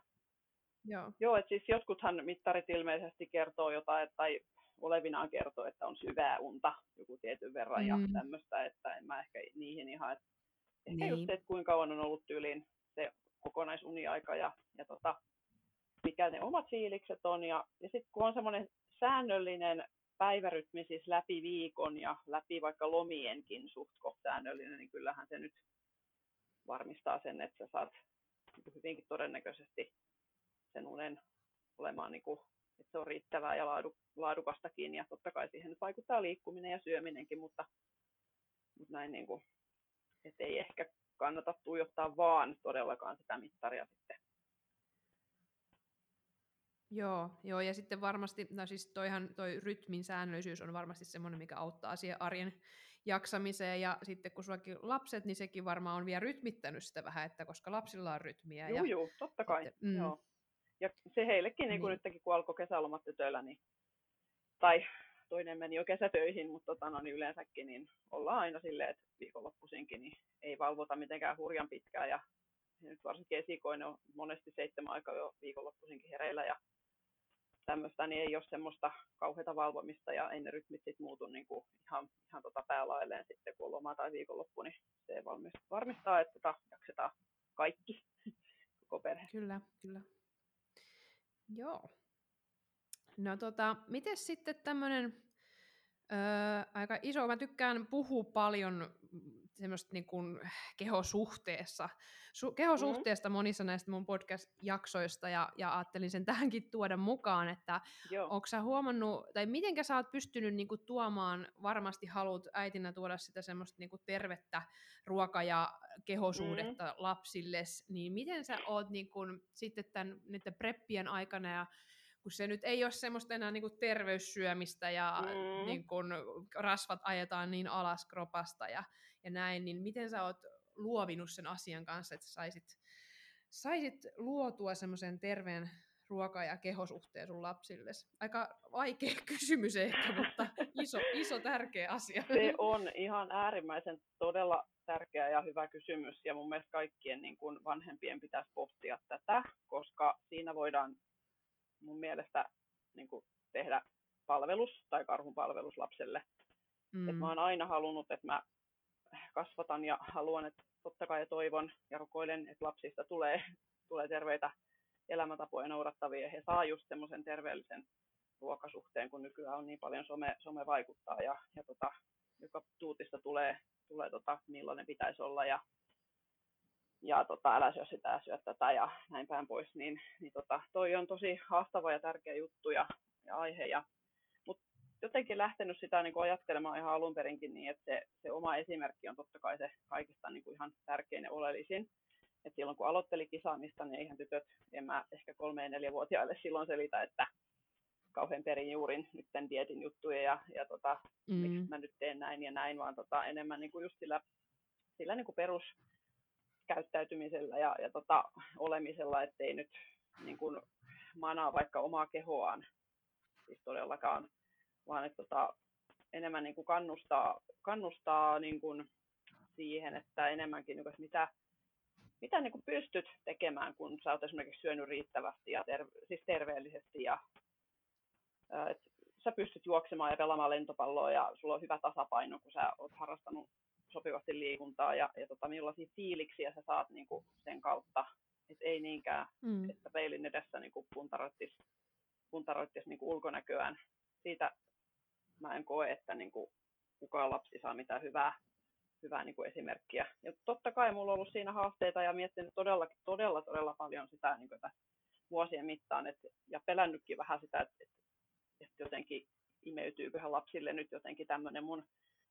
Joo, joo että siis jotkuthan mittarit ilmeisesti kertoo jotain, tai olevinaan kertoo, että on syvää unta joku tietyn verran mm. ja tämmöistä, että en mä ehkä niihin ihan, että ehkä niin. just se, että kuinka kauan on ollut tyyliin se kokonaisuniaika ja, ja tota, mikä ne omat fiilikset on. Ja, ja sitten kun on semmoinen säännöllinen päivärytmi siis läpi viikon ja läpi vaikka lomienkin suht säännöllinen, niin kyllähän se nyt varmistaa sen, että sä saat hyvinkin todennäköisesti sen unen olemaan, niin kuin, että se on riittävää ja laadu, laadukastakin. Ja totta kai siihen nyt vaikuttaa liikkuminen ja syöminenkin, mutta, mutta näin niin kuin, että ei ehkä kannata tuijottaa vaan todellakaan sitä mittaria sitten. Joo, joo, ja sitten varmasti, no siis toihan, toi rytmin säännöllisyys on varmasti semmoinen, mikä auttaa siihen arjen jaksamiseen, ja sitten kun sullakin lapset, niin sekin varmaan on vielä rytmittänyt sitä vähän, että koska lapsilla on rytmiä. Joo, ja joo, totta kai, sitten, mm. joo. Ja se heillekin, niin kuin niin. nytkin, kun alkoi kesälomat tytöillä, niin, tai toinen meni jo kesätöihin, mutta tota, no, niin yleensäkin niin ollaan aina silleen, että viikonloppuisinkin niin ei valvota mitenkään hurjan pitkään, ja nyt varsinkin esikoinen on monesti seitsemän aikaa jo viikonloppuisinkin hereillä, ja tämmöistä, niin ei ole semmoista kauheata valvomista ja ei ne rytmit sit muutu niin kuin ihan, ihan tota päälailleen sitten, kun on loma tai viikonloppu, niin se varmistaa, että tota, jaksetaan kaikki, koko perhe. Kyllä, kyllä. Joo. No tota, miten sitten tämmöinen aika iso, mä tykkään puhua paljon semmoista niin kuin kehosuhteessa, su, kehosuhteesta mm-hmm. monissa näistä mun podcast-jaksoista, ja, ja ajattelin sen tähänkin tuoda mukaan, että onko sä huomannut, tai mitenkä sä oot pystynyt niin kuin, tuomaan, varmasti haluat äitinä tuoda sitä semmoista niin kuin, tervettä ruoka- ja kehosuhdetta mm-hmm. lapsilles, niin miten sä oot niin kuin, sitten tämän, niiden preppien aikana ja kun se nyt ei ole semmoista enää niin kuin terveyssyömistä ja mm. niin kuin rasvat ajetaan niin alas kropasta ja, ja näin, niin miten sä oot luovinut sen asian kanssa, että saisit, saisit luotua semmoisen terveen ruoka- ja kehosuhteen sun lapsille? Aika vaikea kysymys ehkä, mutta iso, iso tärkeä asia. Se on ihan äärimmäisen todella tärkeä ja hyvä kysymys, ja mun mielestä kaikkien niin kuin vanhempien pitäisi pohtia tätä, koska siinä voidaan mun mielestä niin kuin tehdä palvelus tai karhun palvelus lapselle. Mm. Et mä oon aina halunnut, että mä kasvatan ja haluan, että totta kai toivon ja rukoilen, että lapsista tulee, tulee terveitä elämäntapoja noudattavia. He saa just semmoisen terveellisen ruokasuhteen, kun nykyään on niin paljon some, some vaikuttaa ja, ja tota, joka tuutista tulee, tulee tota, millainen pitäisi olla ja ja tota, älä syö sitä, syö tätä ja näin päin pois, niin, niin tota, toi on tosi haastava ja tärkeä juttu ja, ja aihe. Ja, jotenkin lähtenyt sitä niin kuin ajattelemaan ihan alun perinkin niin, että se, se oma esimerkki on totta kai se kaikista niin kuin ihan tärkein ja oleellisin. Et silloin kun aloitteli kisaamista, niin eihän tytöt, en mä ehkä kolme neljä vuotiaille silloin selitä, että kauhean perin juurin nyt tämän dietin juttuja ja, ja tota, mm. miksi mä nyt teen näin ja näin, vaan tota, enemmän niin kuin just sillä, sillä niin kuin perus, käyttäytymisellä ja, ja tota, olemisella, ettei nyt niin kuin, manaa vaikka omaa kehoaan, siis todellakaan, vaan että tota, enemmän niin kuin kannustaa, kannustaa niin kuin siihen, että enemmänkin, niin kuin, mitä, mitä niin kuin pystyt tekemään, kun sä oot esimerkiksi syönyt riittävästi ja terve, siis terveellisesti ja et sä pystyt juoksemaan ja pelaamaan lentopalloa ja sulla on hyvä tasapaino, kun sä oot harrastanut sopivasti liikuntaa ja, ja tota, millaisia fiiliksiä sä saat niin kuin sen kautta. Et ei niinkään, mm. että peilin edessä niin kuin puntaroittis, puntaroittis niin kuin ulkonäköään. Siitä mä en koe, että niin kuin kukaan lapsi saa mitään hyvää, hyvää niin kuin esimerkkiä. Ja totta kai mulla on ollut siinä haasteita ja miettinyt todella, todella, todella paljon sitä niin kuin vuosien mittaan et, ja pelännytkin vähän sitä, että, että jotenkin imeytyyköhän lapsille nyt jotenkin tämmöinen mun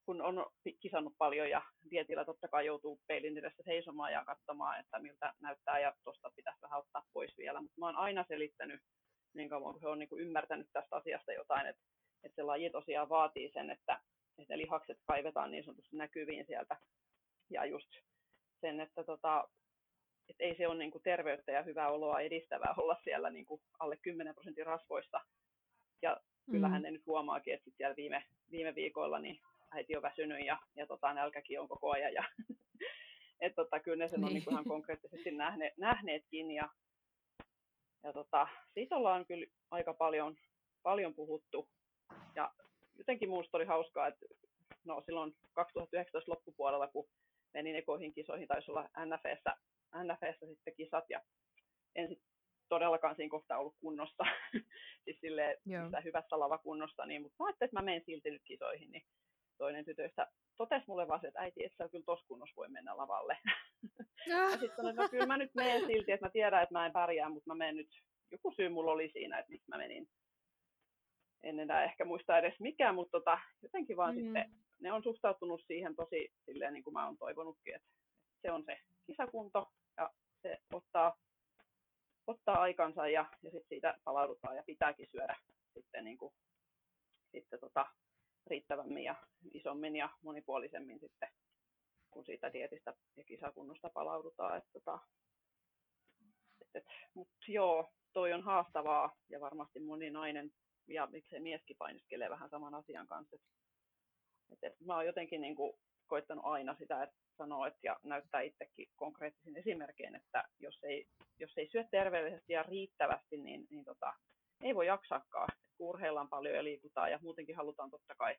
kun on kisannut paljon ja dietillä totta kai joutuu peilin edessä seisomaan ja katsomaan, että miltä näyttää ja tuosta pitäisi vähän ottaa pois vielä. Mutta mä oon aina selittänyt niin kauan, kun he on niin kuin ymmärtänyt tästä asiasta jotain, että, että se laji tosiaan vaatii sen, että, että lihakset kaivetaan niin sanotusti näkyviin sieltä. Ja just sen, että, tota, että ei se ole niin kuin terveyttä ja hyvää oloa edistävää olla siellä niin kuin alle 10 prosentin rasvoista. Ja kyllähän mm. ne nyt huomaakin, että siellä viime, viime viikoilla niin äiti on väsynyt ja, ja tota, nälkäkin on koko ajan. Ja, et, tota, kyllä ne sen niin. on niin ihan konkreettisesti nähne, nähneetkin. Ja, ja tota, siitä ollaan kyllä aika paljon, paljon puhuttu. Ja jotenkin minusta oli hauskaa, että no, silloin 2019 loppupuolella, kun menin ekoihin kisoihin, taisi olla NFS NFssä sitten kisat ja en sit todellakaan siinä kohtaa ollut kunnossa, siis silleen hyvässä lavakunnossa, niin, mutta mä ajattelin, että mä menen silti nyt kisoihin, niin toinen tytöistä totesi mulle vaan, että äiti, et sä kyllä tuossa kunnossa voi mennä lavalle. Ja sitten sanoin, että no, kyllä mä nyt menen silti, että mä tiedän, että mä en pärjää, mutta mä menen nyt, joku syy mulla oli siinä, että miksi mä menin. En enää ehkä muista edes mikään, mutta tota, jotenkin vaan mm. sitten ne on suhtautunut siihen tosi silleen, niin kuin mä oon toivonutkin, että se on se kisakunto ja se ottaa, ottaa aikansa ja, ja sitten siitä palaudutaan ja pitääkin syödä sitten, niin kuin, sitten tota, riittävämmin ja isommin ja monipuolisemmin sitten, kun siitä dietistä ja kisakunnosta palaudutaan. Et, tota, et, et, Mutta joo, toi on haastavaa ja varmasti moni nainen ja miksei mieskin painiskelee vähän saman asian kanssa. Et, et, et mä oon jotenkin niin kuin, koittanut aina sitä, että sanoo että, ja näyttää itsekin konkreettisin esimerkkein, että jos ei, jos ei syö terveellisesti ja riittävästi, niin, niin tota, ei voi jaksaakaan. Urheillaan paljon ja liikutaan ja muutenkin halutaan totta kai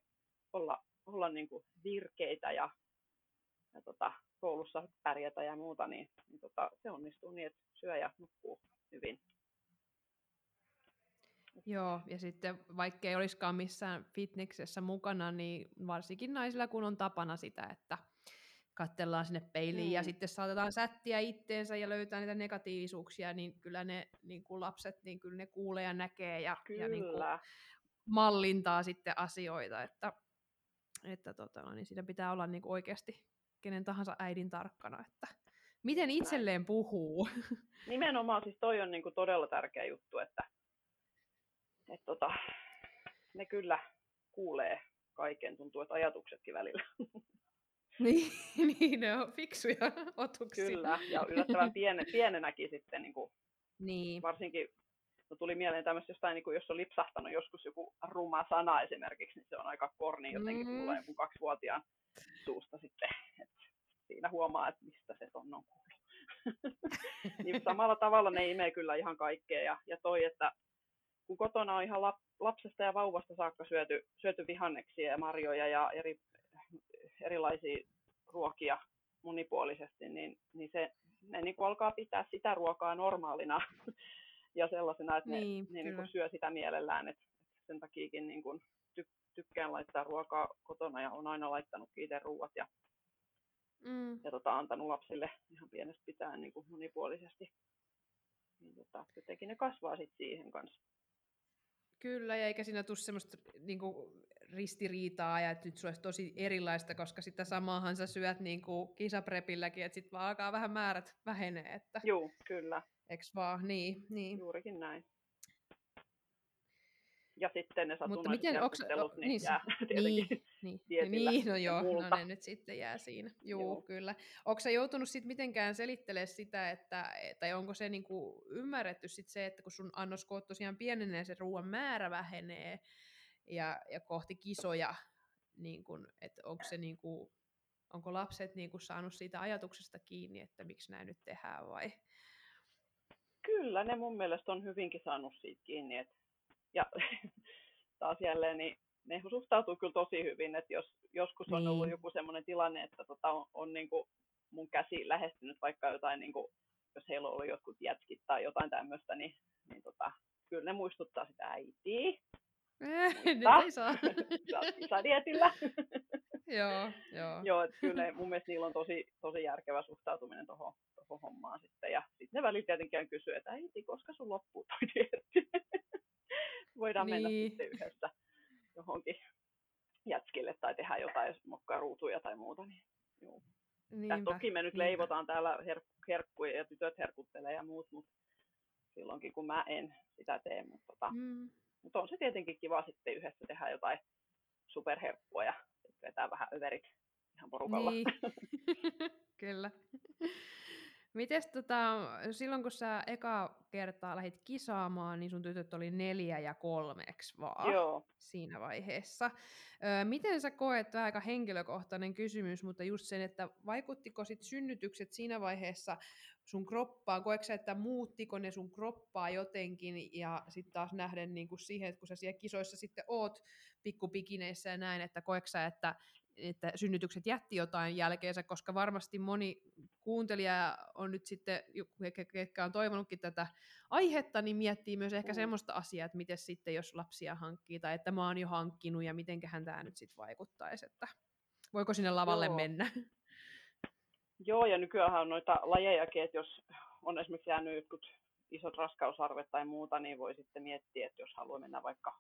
olla, olla niin kuin virkeitä ja, ja tota, koulussa pärjätä ja muuta, niin, niin tota, se onnistuu niin, että syö ja nukkuu hyvin. Joo, ja sitten vaikka ei olisikaan missään fitneksessä mukana, niin varsinkin naisilla kun on tapana sitä, että katsellaan sinne peiliin mm. ja sitten saatetaan sättiä itteensä ja löytää niitä negatiivisuuksia, niin kyllä ne niin kuin lapset, niin kyllä ne kuulee ja näkee ja, ja niin kuin mallintaa sitten asioita, että, että tota, niin siinä pitää olla niin kuin oikeasti kenen tahansa äidin tarkkana, että miten itselleen puhuu. Nimenomaan siis toi on niin kuin todella tärkeä juttu, että, että tota, ne kyllä kuulee kaiken, tuntuu, että ajatuksetkin välillä. Niin, niin ne on fiksuja otuksia. Kyllä, ja yllättävän piene, pienenäkin sitten, niin kuin, niin. varsinkin no tuli mieleen tämmöistä jostain, niin kuin, jos on lipsahtanut joskus joku ruma sana esimerkiksi, niin se on aika korni jotenkin mm. tulee joku kaksivuotiaan suusta sitten. Et siinä huomaa, että mistä se on, on kuullut. niin samalla tavalla ne imee kyllä ihan kaikkea. Ja, ja toi, että kun kotona on ihan lap, lapsesta ja vauvasta saakka syöty, syöty vihanneksia ja marjoja ja eri erilaisia ruokia monipuolisesti, niin, niin se, ne niin kuin alkaa pitää sitä ruokaa normaalina ja sellaisena, että niin, ne, ne niin kuin syö sitä mielellään. Et sen takiakin niin kuin ty, tykkään laittaa ruokaa kotona ja on aina laittanut itse ruuat ja, mm. ja tota, antanut lapsille ihan pienestä pitää niin kuin monipuolisesti. Niin tota, jotenkin ne kasvaa sitten siihen kanssa. Kyllä, ja eikä siinä tule semmoista niin kuin, ristiriitaa ja että nyt se olisi tosi erilaista, koska sitä samaahan sä syöt niin kuin kisaprepilläkin, että sitten vaan alkaa vähän määrät vähenee. Että... Joo, kyllä. Eks vaan? Niin, niin. Juurikin näin. Ja sitten ne satunnaiset keskustelut, niin, niin jää tietenkin niin, niin, niin, no joo, no ne nyt sitten jää siinä. Juu, joo. kyllä. Onko sä joutunut sitten mitenkään selittelemään sitä, että, tai onko se niinku ymmärretty sit se, että kun sun annoskoot tosiaan pienenee, se ruoan määrä vähenee, ja, ja kohti kisoja, niin kun, että onko, se, niin kun, onko lapset niin kun, saanut siitä ajatuksesta kiinni, että miksi näin nyt tehdään vai? Kyllä, ne mun mielestä on hyvinkin saanut siitä kiinni. Et, ja taas jälleen, niin ne suhtautuu kyllä tosi hyvin, että jos joskus on niin. ollut joku sellainen tilanne, että tota, on, on niin kuin mun käsi lähestynyt vaikka jotain, niin kuin, jos heillä on ollut jotkut jätskit tai jotain tämmöistä, niin, niin tota, kyllä ne muistuttaa sitä äitiä. Nyt ei saa. Sä dietillä. joo, joo. joo, että kyllä mun mielestä niillä on tosi, tosi järkevä suhtautuminen tuohon toho hommaan sitten. Ja sitten ne välit tietenkin kysyy, että äiti, koska sun loppuu toi dietti? Voidaan niin. mennä sitten yhdessä johonkin jätskille tai tehdä jotain, jos mokkaa ruutuja tai muuta. Niin, joo. Niinpä, ja toki me nyt niinpä. leivotaan täällä her- herkkuja ja tytöt herkuttelee ja muut, mutta silloinkin kun mä en sitä tee. Mutta tota, mm. Mutta on se tietenkin kiva sitten yhdessä tehdä jotain superherkkua ja vetää vähän överit ihan porukalla. Niin. Kyllä. Mites tota, silloin kun sä eka kertaa lähdit kisaamaan, niin sun tytöt oli neljä ja kolmeksi vaan Joo. siinä vaiheessa. Ö, miten sä koet, tämä aika henkilökohtainen kysymys, mutta just sen, että vaikuttiko sit synnytykset siinä vaiheessa sun kroppaan, koetko sä, että muuttiko ne sun kroppaa jotenkin, ja sitten taas nähden niin kuin siihen, että kun sä siellä kisoissa sitten oot pikkupikineissä ja näin, että koetko sä, että että synnytykset jätti jotain jälkeensä, koska varmasti moni kuuntelija on nyt sitten, ketkä on toivonutkin tätä aihetta, niin miettii myös ehkä mm. semmoista asiaa, että miten sitten, jos lapsia hankkii, tai että mä oon jo hankkinut, ja mitenköhän tämä nyt sitten vaikuttaisi, että voiko sinne lavalle Joo. mennä? Joo, ja nykyään on noita lajejakin, että jos on esimerkiksi jäänyt jotkut isot raskausarvet tai muuta, niin voi sitten miettiä, että jos haluaa mennä vaikka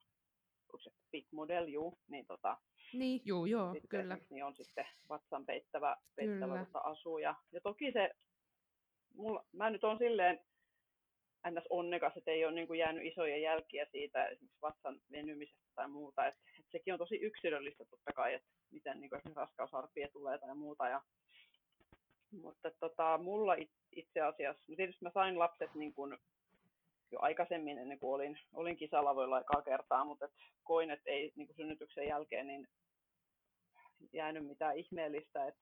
onko se big model, juu, niin tota, niin, juu, joo, kyllä. Niin on sitten vatsan peittävä, peittävä tota asu. Ja, ja toki se, mulla, mä nyt on silleen ns. onnekas, että ei ole niin kuin jäänyt isoja jälkiä siitä esimerkiksi vatsan venymisestä tai muuta. Et, et sekin on tosi yksilöllistä totta kai, että miten niin kuin raskausarpia tulee tai muuta. Ja, mutta tota, mulla itse asiassa, no tietysti mä sain lapset niin kuin jo aikaisemmin ennen kuin olin, olin kisalavoilla aikaa kertaa, mutta et koin, että ei niin kuin synnytyksen jälkeen niin jäänyt mitään ihmeellistä. Et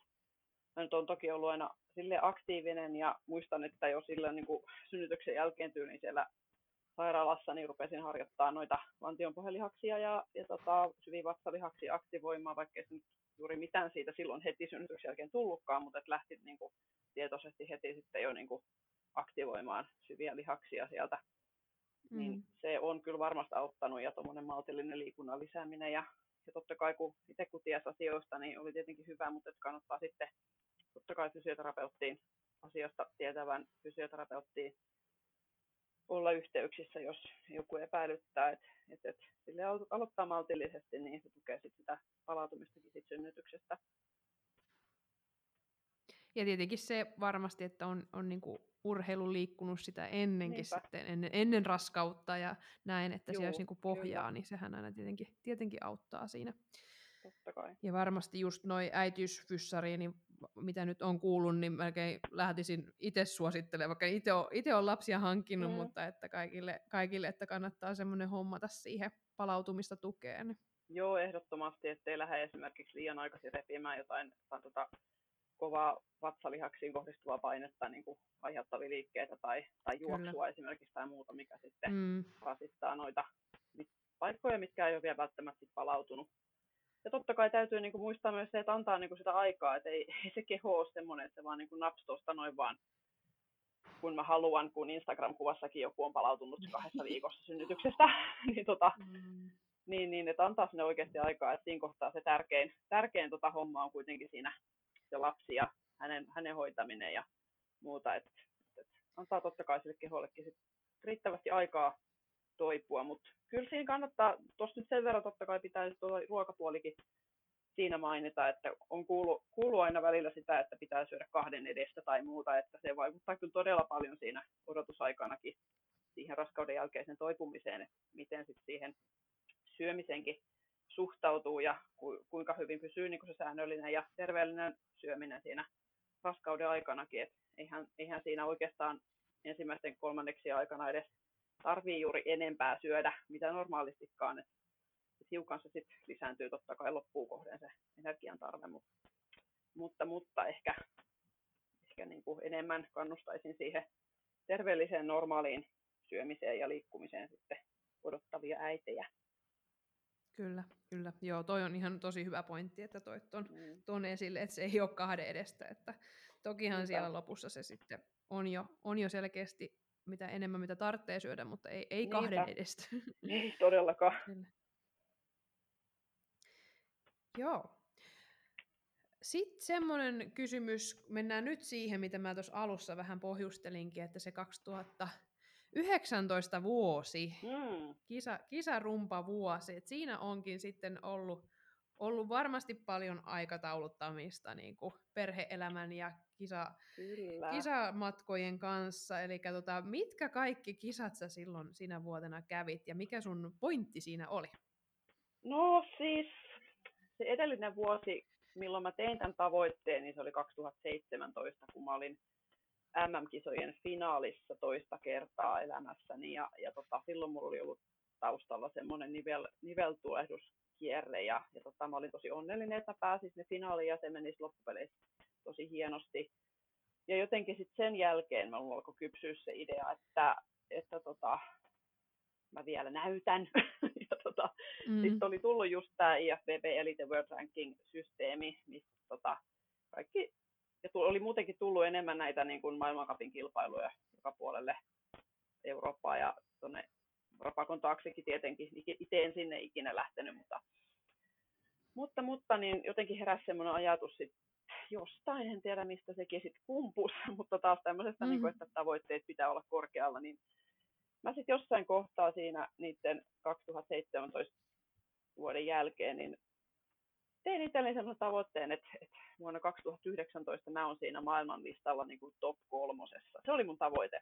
mä nyt on toki ollut aina sille aktiivinen ja muistan, että jo sillä niin kuin synnytyksen jälkeen tyyliin siellä sairaalassa niin rupesin harjoittaa noita lantionpohjelihaksia ja, ja tota, syvivatsalihaksia aktivoimaan, vaikka ei juuri mitään siitä silloin heti synnytyksen jälkeen tullutkaan, mutta et lähti niin kuin, tietoisesti heti sitten jo niin kuin, aktivoimaan syviä lihaksia sieltä niin mm. se on kyllä varmasti auttanut ja tuommoinen maltillinen liikunnan lisääminen ja, ja totta kai kun itse kun ties asioista, niin oli tietenkin hyvä, mutta että kannattaa sitten totta kai fysioterapeuttiin asiasta tietävän fysioterapeuttiin olla yhteyksissä, jos joku epäilyttää, että et, et, sille aloittaa maltillisesti, niin se tukee sit sitä palautumistakin sit synnytyksestä. Ja tietenkin se varmasti, että on, on niinku urheilu liikkunut sitä ennenkin Niinpä. sitten, ennen, ennen raskautta ja näin, että Juu, siellä olisi niinku pohjaa, kyllä. niin sehän aina tietenkin, tietenkin auttaa siinä. Totta kai. Ja varmasti just noi äitiysfyssariin, niin mitä nyt on kuullut, niin melkein lähtisin itse suosittelemaan, vaikka itse olen, lapsia hankkinut, mm. mutta että kaikille, kaikille, että kannattaa semmoinen hommata siihen palautumista tukeen. Joo, ehdottomasti, ettei lähde esimerkiksi liian aikaisin repimään jotain, jotain tota kovaa vatsalihaksiin kohdistuvaa painetta niin kuin aiheuttavia liikkeitä tai, tai juoksua Kyllä. esimerkiksi tai muuta, mikä sitten mm. rasittaa noita paikkoja, mitkä ei ole vielä välttämättä palautunut. Ja totta kai täytyy niin kuin muistaa myös se, että antaa niin kuin sitä aikaa, että ei, ei se keho ole semmoinen, että se vaan niin kuin naps tuosta noin vaan kun mä haluan, kun Instagram-kuvassakin joku on palautunut kahdessa viikossa synnytyksestä, niin, tota, mm. niin, niin, että antaa sinne oikeasti aikaa, että siinä kohtaa se tärkein, tärkein tota homma on kuitenkin siinä se lapsi ja hänen, hänen hoitaminen ja muuta. Et, et, antaa totta kai sille kehollekin sit riittävästi aikaa toipua, mutta kyllä siinä kannattaa, tuossa nyt sen verran totta kai pitää tuo ruokapuolikin siinä mainita, että on kuulu, kuulu aina välillä sitä, että pitää syödä kahden edestä tai muuta, että se vaikuttaa kyllä todella paljon siinä odotusaikanakin siihen raskauden jälkeisen toipumiseen, että miten sitten siihen syömisenkin suhtautuu ja ku, kuinka hyvin pysyy niin se säännöllinen ja terveellinen syöminen siinä raskauden aikanakin. Et eihän, eihän siinä oikeastaan ensimmäisten kolmanneksi aikana edes tarvii juuri enempää syödä, mitä normaalistikaan. Et, hiukan se sitten lisääntyy totta kai loppuun kohden se energian tarve, mutta, mutta, mutta ehkä, ehkä niin kuin enemmän kannustaisin siihen terveelliseen normaaliin syömiseen ja liikkumiseen sitten odottavia äitejä. Kyllä, kyllä. Joo, toi on ihan tosi hyvä pointti, että toit ton, mm. ton esille, että se ei ole kahden edestä. Että tokihan Mitä? siellä lopussa se sitten on jo, on jo selkeästi mitä enemmän, mitä tarvitsee syödä, mutta ei, ei kahden edestä. Ei todellakaan. Kyllä. Joo. Sitten semmoinen kysymys, mennään nyt siihen, mitä mä tuossa alussa vähän pohjustelinkin, että se 2000 19 vuosi, mm. kisa, kisarumpa vuosi. Et siinä onkin sitten ollut, ollut varmasti paljon aikatauluttamista niin kuin perheelämän ja kisa, kisamatkojen kanssa. Eli tota, mitkä kaikki kisat sä silloin sinä vuotena kävit ja mikä sun pointti siinä oli? No siis se edellinen vuosi, milloin mä tein tämän tavoitteen, niin se oli 2017, kun mä olin MM-kisojen finaalissa toista kertaa elämässäni ja, ja tota, silloin mulla oli ollut taustalla semmoinen nivel, niveltulehduskierre ja, ja tota, mä olin tosi onnellinen, että pääsin sinne finaaliin ja se menisi loppupeleissä tosi hienosti. Ja jotenkin sitten sen jälkeen mulla alkoi kypsyä se idea, että, että tota, mä vielä näytän. ja tota, mm. sitten oli tullut just tämä IFBB Elite World Ranking-systeemi, missä tota, kaikki ja oli muutenkin tullut enemmän näitä niin kuin maailmankapin kilpailuja joka puolelle Eurooppaa ja tuonne Rapakon taaksekin tietenkin. Itse en sinne ikinä lähtenyt, mutta, mutta, mutta niin jotenkin heräsi semmoinen ajatus sit jostain, en tiedä mistä sekin sitten kumpus, mutta taas tämmöisestä, mm-hmm. niin kuin, että tavoitteet pitää olla korkealla, niin mä sitten jossain kohtaa siinä niiden 2017 vuoden jälkeen, niin tein itselleni sellaisen tavoitteen, että, että vuonna 2019 mä oon siinä maailmanlistalla niin kuin top kolmosessa. Se oli mun tavoite.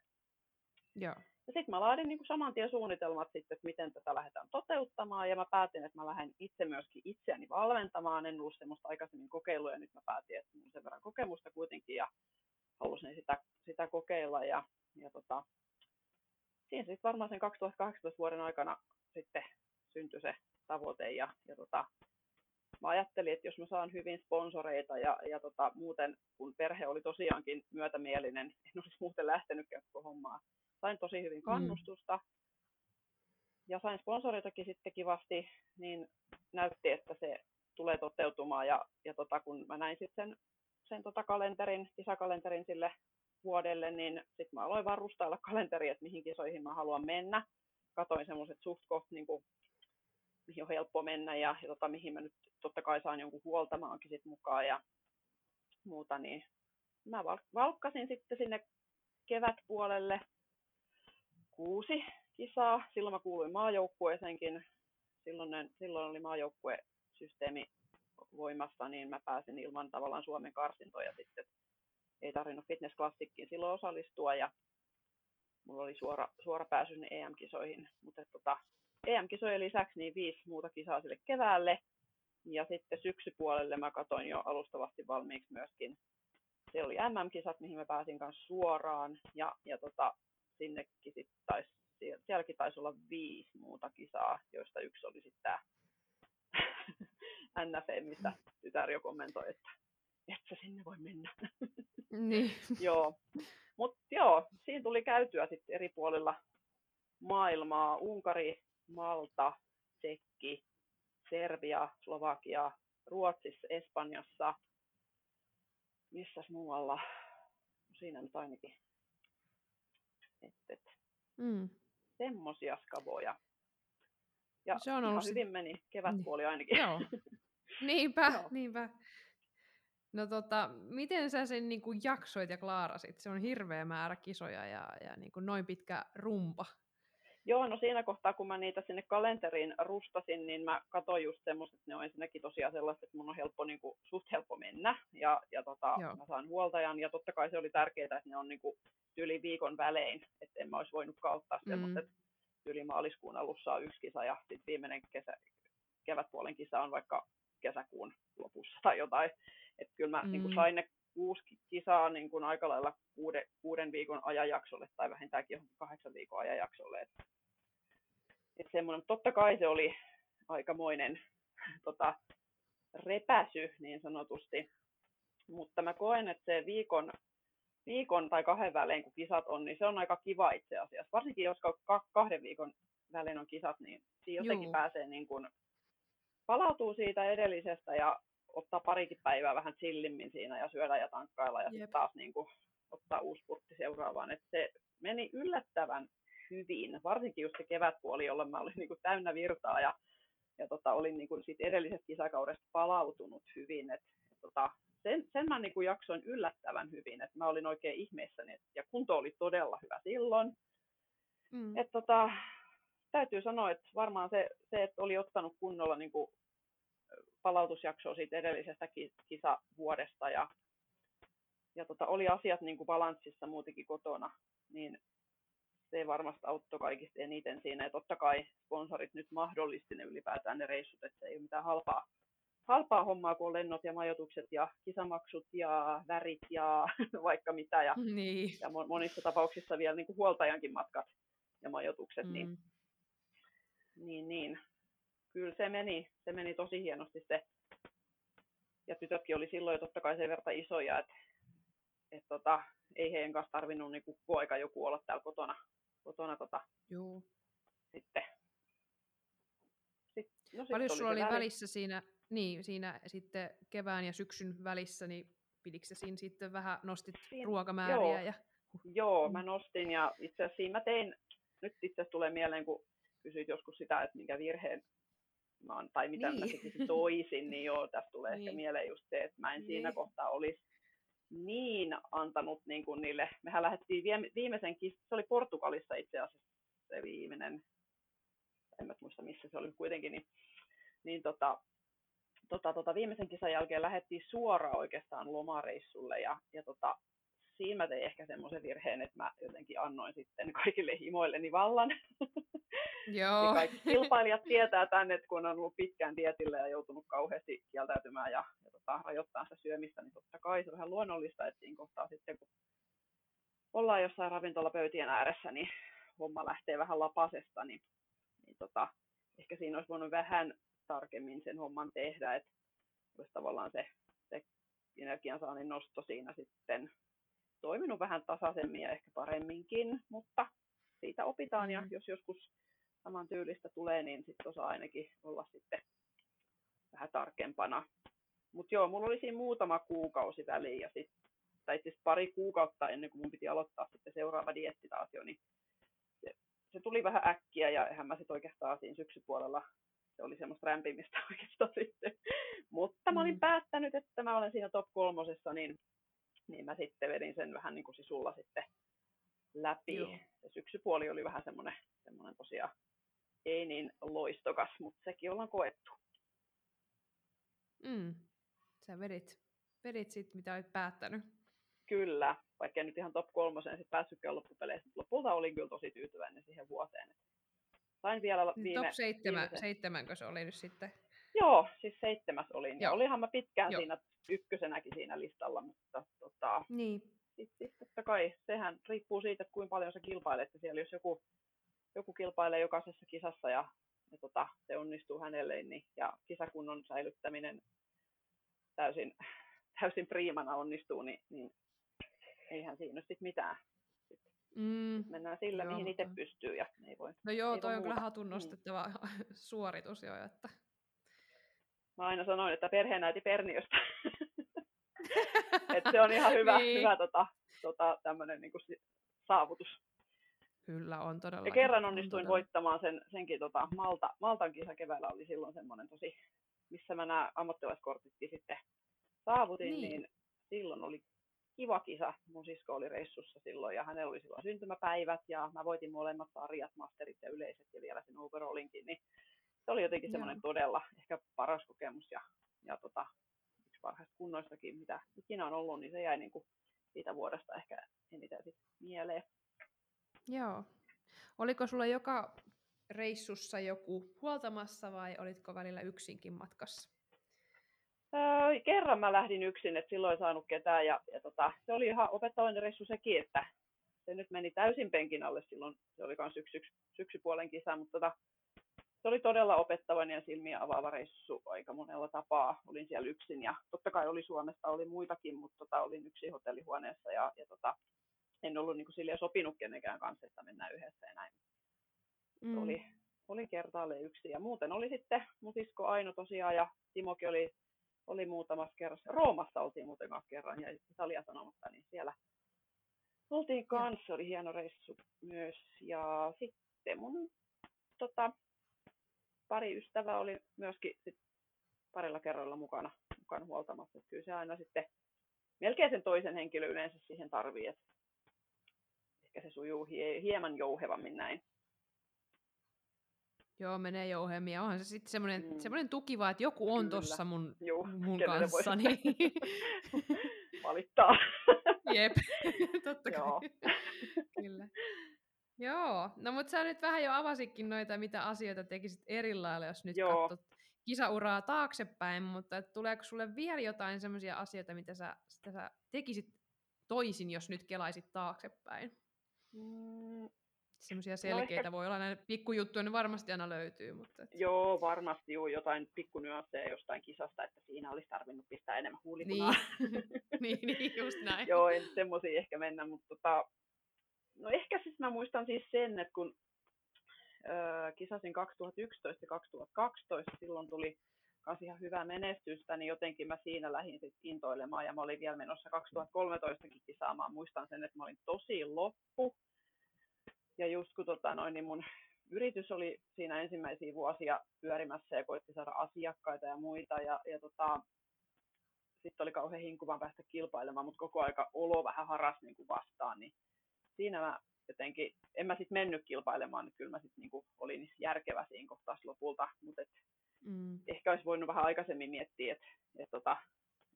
Joo. Ja sitten mä laadin niin kuin saman tien suunnitelmat sitten, että miten tätä lähdetään toteuttamaan, ja mä päätin, että mä lähden itse myöskin itseäni valmentamaan, en ollut semmoista aikaisemmin kokeilua, ja nyt mä päätin, että mun sen verran kokemusta kuitenkin, ja halusin sitä, sitä kokeilla, ja, ja tota, siinä sitten varmaan sen 2018 vuoden aikana sitten syntyi se tavoite, ja, ja tota, mä ajattelin, että jos mä saan hyvin sponsoreita ja, ja tota, muuten, kun perhe oli tosiaankin myötämielinen, en olisi muuten lähtenyt koko hommaa. Sain tosi hyvin mm. kannustusta mm. ja sain sponsoreitakin sitten kivasti, niin näytti, että se tulee toteutumaan. Ja, ja tota, kun mä näin sitten sen, sen tota kalenterin, kisakalenterin sille vuodelle, niin sitten mä aloin varustailla kalenteria, että mihin kisoihin mä haluan mennä. Katoin semmoiset suht koht, niin kuin, mihin on helppo mennä ja, ja tota, mihin mä nyt totta kai saan jonkun huoltamaankin sit mukaan ja muuta, niin mä valkkasin sitten sinne kevätpuolelle kuusi kisaa. Silloin mä kuuluin maajoukkueeseenkin. Silloin, silloin oli maajoukkuesysteemi voimassa, niin mä pääsin ilman tavallaan Suomen karsintoja sitten. Ei tarvinnut Fitness Classickiin silloin osallistua ja mulla oli suora, suora pääsy EM-kisoihin. Mutta tota, EM-kisojen lisäksi niin viisi muuta kisaa sille keväälle. Ja sitten syksypuolelle mä katsoin jo alustavasti valmiiksi myöskin. Se oli MM-kisat, mihin mä pääsin kanssa suoraan. Ja, ja tota, sinnekin sit taisi, sielläkin taisi olla viisi muuta kisaa, joista yksi oli sitten tämä NFM, missä tytär jo kommentoi, että et sä sinne voi mennä. Niin. joo. Mutta joo, siinä tuli käytyä sitten eri puolilla maailmaa. Unkari, Malta, Tsekki, Serbia, Slovakia, Ruotsissa, Espanjassa, missäs muualla, siinä nyt ainakin. Et, et. Mm. Semmosia skavoja. Ja se on ollut hyvin meni kevätpuoli niin. ainakin. Joo. Niinpä, Joo. niinpä. No tota, miten sä sen niin kuin jaksoit ja klaarasit? Se on hirveä määrä kisoja ja, ja niin kuin noin pitkä rumpa. Joo, no siinä kohtaa, kun mä niitä sinne kalenteriin rustasin, niin mä katsoin just semmoista, että ne on ensinnäkin tosiaan sellaista, että mun on helppo, niin kuin, suht helppo mennä, ja, ja tota, mä saan huoltajan, ja totta kai se oli tärkeää, että ne on niin kuin, yli viikon välein, että en mä olisi voinut kauttaa mm. semmoista, että yli maaliskuun alussa on yksi kisa, ja sitten viimeinen kesä, kevätpuolen kisa on vaikka kesäkuun lopussa tai jotain. Että kyllä mä mm. niin kuin, sain ne kuusi kisaa niin kuin aika lailla kuuden, kuuden viikon ajanjaksolle tai vähintäänkin johonkin kahdeksan viikon ajanjaksolle. Että että semmoinen, totta kai se oli aikamoinen tota, repäsy niin sanotusti, mutta mä koen, että se viikon, viikon tai kahden välein, kun kisat on, niin se on aika kiva itse asiassa. Varsinkin jos kahden viikon välein on kisat, niin siinä jotenkin Juu. pääsee niin kuin, palautuu siitä edellisestä ja ottaa parikin päivää vähän chillimmin siinä ja syödä ja tankkailla ja sitten taas niin kuin, ottaa uusi purtti seuraavaan. Et se meni yllättävän hyvin, varsinkin just se kevätpuoli, jolloin mä olin niin kuin täynnä virtaa ja, ja tota, olin niin kuin siitä edellisestä kisakaudesta palautunut hyvin. Et, et tota, sen, sen mä niin kuin jaksoin yllättävän hyvin, että mä olin oikein ihmeessäni et, ja kunto oli todella hyvä silloin. Mm. Et, tota, täytyy sanoa, että varmaan se, se että oli ottanut kunnolla niin kuin palautusjaksoa siitä edellisestä kisavuodesta ja, ja tota, oli asiat niin kuin balanssissa muutenkin kotona, niin se varmasti auttoi kaikista eniten siinä. Ja totta kai sponsorit nyt mahdollisti ne ylipäätään ne reissut, että ei ole mitään halpaa, halpaa hommaa, kun on lennot ja majoitukset ja kisamaksut ja värit ja vaikka mitä. Ja, niin. ja monissa tapauksissa vielä niin kuin huoltajankin matkat ja majoitukset. Niin- mm. Niin, niin, niin, kyllä se meni, se meni tosi hienosti se. Ja tytötkin oli silloin jo totta kai sen verran isoja, että et tota, ei heidän kanssa tarvinnut niin koko aika joku olla täällä kotona kotona tota, Joo. sitten. Sit, no sit Paljon sulla oli väli. välissä siinä, niin, siinä sitten kevään ja syksyn välissä, niin pidikö siinä sitten vähän, nostit siinä, ruokamääriä? Joo, ja... joo, mä nostin ja itse asiassa siinä mä tein, nyt itse asiassa tulee mieleen, kun kysyit joskus sitä, että minkä virheen tai mitä niin. mä tekisin toisin, niin joo, tässä tulee niin. ehkä mieleen just se, että mä en niin. siinä kohtaa olisi niin antanut niin kuin niille, mehän lähdettiin viimeisen, se oli Portugalissa itse asiassa se viimeinen, en mä muista missä se oli kuitenkin, niin, niin tota, tota, tota, viimeisen kisan jälkeen lähdettiin suoraan oikeastaan lomareissulle ja, ja tota, siinä mä tein ehkä semmoisen virheen, että mä jotenkin annoin sitten kaikille himoilleni vallan. Joo. kaikki kilpailijat tietää tänne, että kun on ollut pitkään dietillä ja joutunut kauheasti kieltäytymään ja, ja tota, rajoittaa sitä syömistä, niin totta kai se on vähän luonnollista, että siinä kohtaa sitten kun ollaan jossain ravintolapöytien ääressä, niin homma lähtee vähän lapasesta, niin, niin tota, ehkä siinä olisi voinut vähän tarkemmin sen homman tehdä, että olisi tavallaan se, se energiansaannin nosto siinä sitten toiminut vähän tasaisemmin ja ehkä paremminkin, mutta siitä opitaan ja mm. jos joskus saman tyylistä tulee, niin sitten osaa ainakin olla sitten vähän tarkempana. Mutta joo, mulla oli siinä muutama kuukausi väliin ja sitten, tai siis pari kuukautta ennen kuin mun piti aloittaa sitten seuraava dietti taas jo, niin se, se tuli vähän äkkiä ja eihän mä sitten oikeastaan siinä syksypuolella se oli semmoista rämpimistä oikeastaan sitten. Mutta mä olin mm. päättänyt, että mä olen siinä top kolmosessa, niin niin mä sitten vedin sen vähän niin kuin sisulla sitten läpi. Joo. Se syksypuoli oli vähän semmoinen, semmoinen tosiaan ei niin loistokas, mutta sekin ollaan koettu. Mm. Sä vedit, vedit sit, mitä olet päättänyt. Kyllä, vaikka nyt ihan top kolmoseen sitten päässytkään loppupeleissä. Lopulta olin kyllä tosi tyytyväinen siihen vuoteen. Sain vielä niin viime, top seitsemän, viimeisen... seitsemänkö se oli nyt sitten? Joo, siis seitsemäs olin. Joo. Ja olihan mä pitkään Joo. siinä ykkösenäkin siinä listalla, mutta tota, niin. Sitten sit, totta kai sehän riippuu siitä, että kuinka paljon sä kilpailet. Siellä jos joku, joku kilpailee jokaisessa kisassa ja, ja tota, se onnistuu hänelle, niin, ja kisakunnon säilyttäminen täysin, täysin priimana onnistuu, niin, niin eihän siinä sitten mitään. Mm, mennään sillä, joo, mihin itse pystyy ja ei voi. No joo, ei toi on kyllä hatun mm. nostettava mm. suoritus jo, että mä aina sanoin, että perheenäiti Perniöstä. että se on ihan hyvä, niin. hyvä tota, tota, tämmöinen niin saavutus. Kyllä on todella. Ja kerran onnistuin on voittamaan sen, senkin tota, Malta, Maltan kisa keväällä oli silloin semmoinen tosi, missä mä nämä ammattilaiskortitkin sitten saavutin, niin. niin silloin oli kiva kisa. Mun sisko oli reissussa silloin ja hänellä oli silloin syntymäpäivät ja mä voitin molemmat sarjat, masterit ja yleiset ja vielä sen overallinkin, niin se oli jotenkin semmoinen todella ehkä paras kokemus ja, ja tota, parhaista kunnoistakin, mitä ikinä on ollut, niin se jäi niin kuin siitä vuodesta ehkä eniten sit mieleen. Joo. Oliko sulla joka reissussa joku huoltamassa vai olitko välillä yksinkin matkassa? Öö, kerran mä lähdin yksin, että silloin ei saanut ketään ja, ja tota, se oli ihan opettavainen reissu sekin, että se nyt meni täysin penkin alle silloin, se oli myös syksy, syksypuolen kisa, mutta tota, se oli todella opettavainen ja silmiä avaava reissu aika monella tapaa. Olin siellä yksin ja totta kai oli Suomesta, oli muitakin, mutta tota, olin yksin hotellihuoneessa ja, ja tota, en ollut niin kuin sopinut kenenkään kanssa, että mennään yhdessä ja näin. Mm. Oli, oli kertaalle yksi ja muuten oli sitten mun sisko Aino tosiaan ja Timokin oli, oli muutamassa kerrassa. Roomassa oltiin muuten kanssa kerran ja Italia sanomatta, niin siellä oltiin kanssa, oli hieno reissu myös. Ja sitten mun tota, pari ystävää oli myöskin sit parilla kerralla mukana, mukana huoltamassa. Että kyllä se aina sitten melkein sen toisen henkilön yleensä siihen tarvii, että ehkä se sujuu hie, hieman jouhevammin näin. Joo, menee jouhemmin. Ja onhan se sitten semmoinen, mm. semmoinen tuki vaan, että joku on tuossa mun, Juh, mun kanssa. Niin... Valittaa. Jep, totta kai. Joo. Kyllä. Joo, no mutta sä nyt vähän jo avasitkin noita, mitä asioita tekisit eri lailla, jos nyt Joo. katsot kisauraa taaksepäin, mutta tuleeko sulle vielä jotain sellaisia asioita, mitä sä, sitä sä tekisit toisin, jos nyt kelaisit taaksepäin? Mm. Semmoisia selkeitä no ehkä... voi olla, näitä pikkujuttuja ne varmasti aina löytyy. Mutta et... Joo, varmasti juu, jotain pikkunyansseja jostain kisasta, että siinä olisi tarvinnut pistää enemmän huulipunaa. Niin, niin, niin just näin. joo, en semmoisia ehkä mennä, mutta tota, No ehkä siis mä muistan siis sen, että kun ö, kisasin 2011 ja 2012, silloin tuli myös ihan hyvää menestystä, niin jotenkin mä siinä lähdin sit intoilemaan ja mä olin vielä menossa 2013 kisaamaan. Muistan sen, että mä olin tosi loppu. Ja just kun tota, noin, niin mun yritys oli siinä ensimmäisiä vuosia pyörimässä ja koitti saada asiakkaita ja muita. Ja, ja tota, sitten oli kauhean hinkuvan päästä kilpailemaan, mutta koko aika olo vähän haras niin kuin vastaan. Niin siinä mä jotenkin, en mä sitten mennyt kilpailemaan, niin kyllä mä sitten niin olin järkevä siinä kohtaa lopulta. Mutta mm. ehkä olisi voinut vähän aikaisemmin miettiä, että et tota,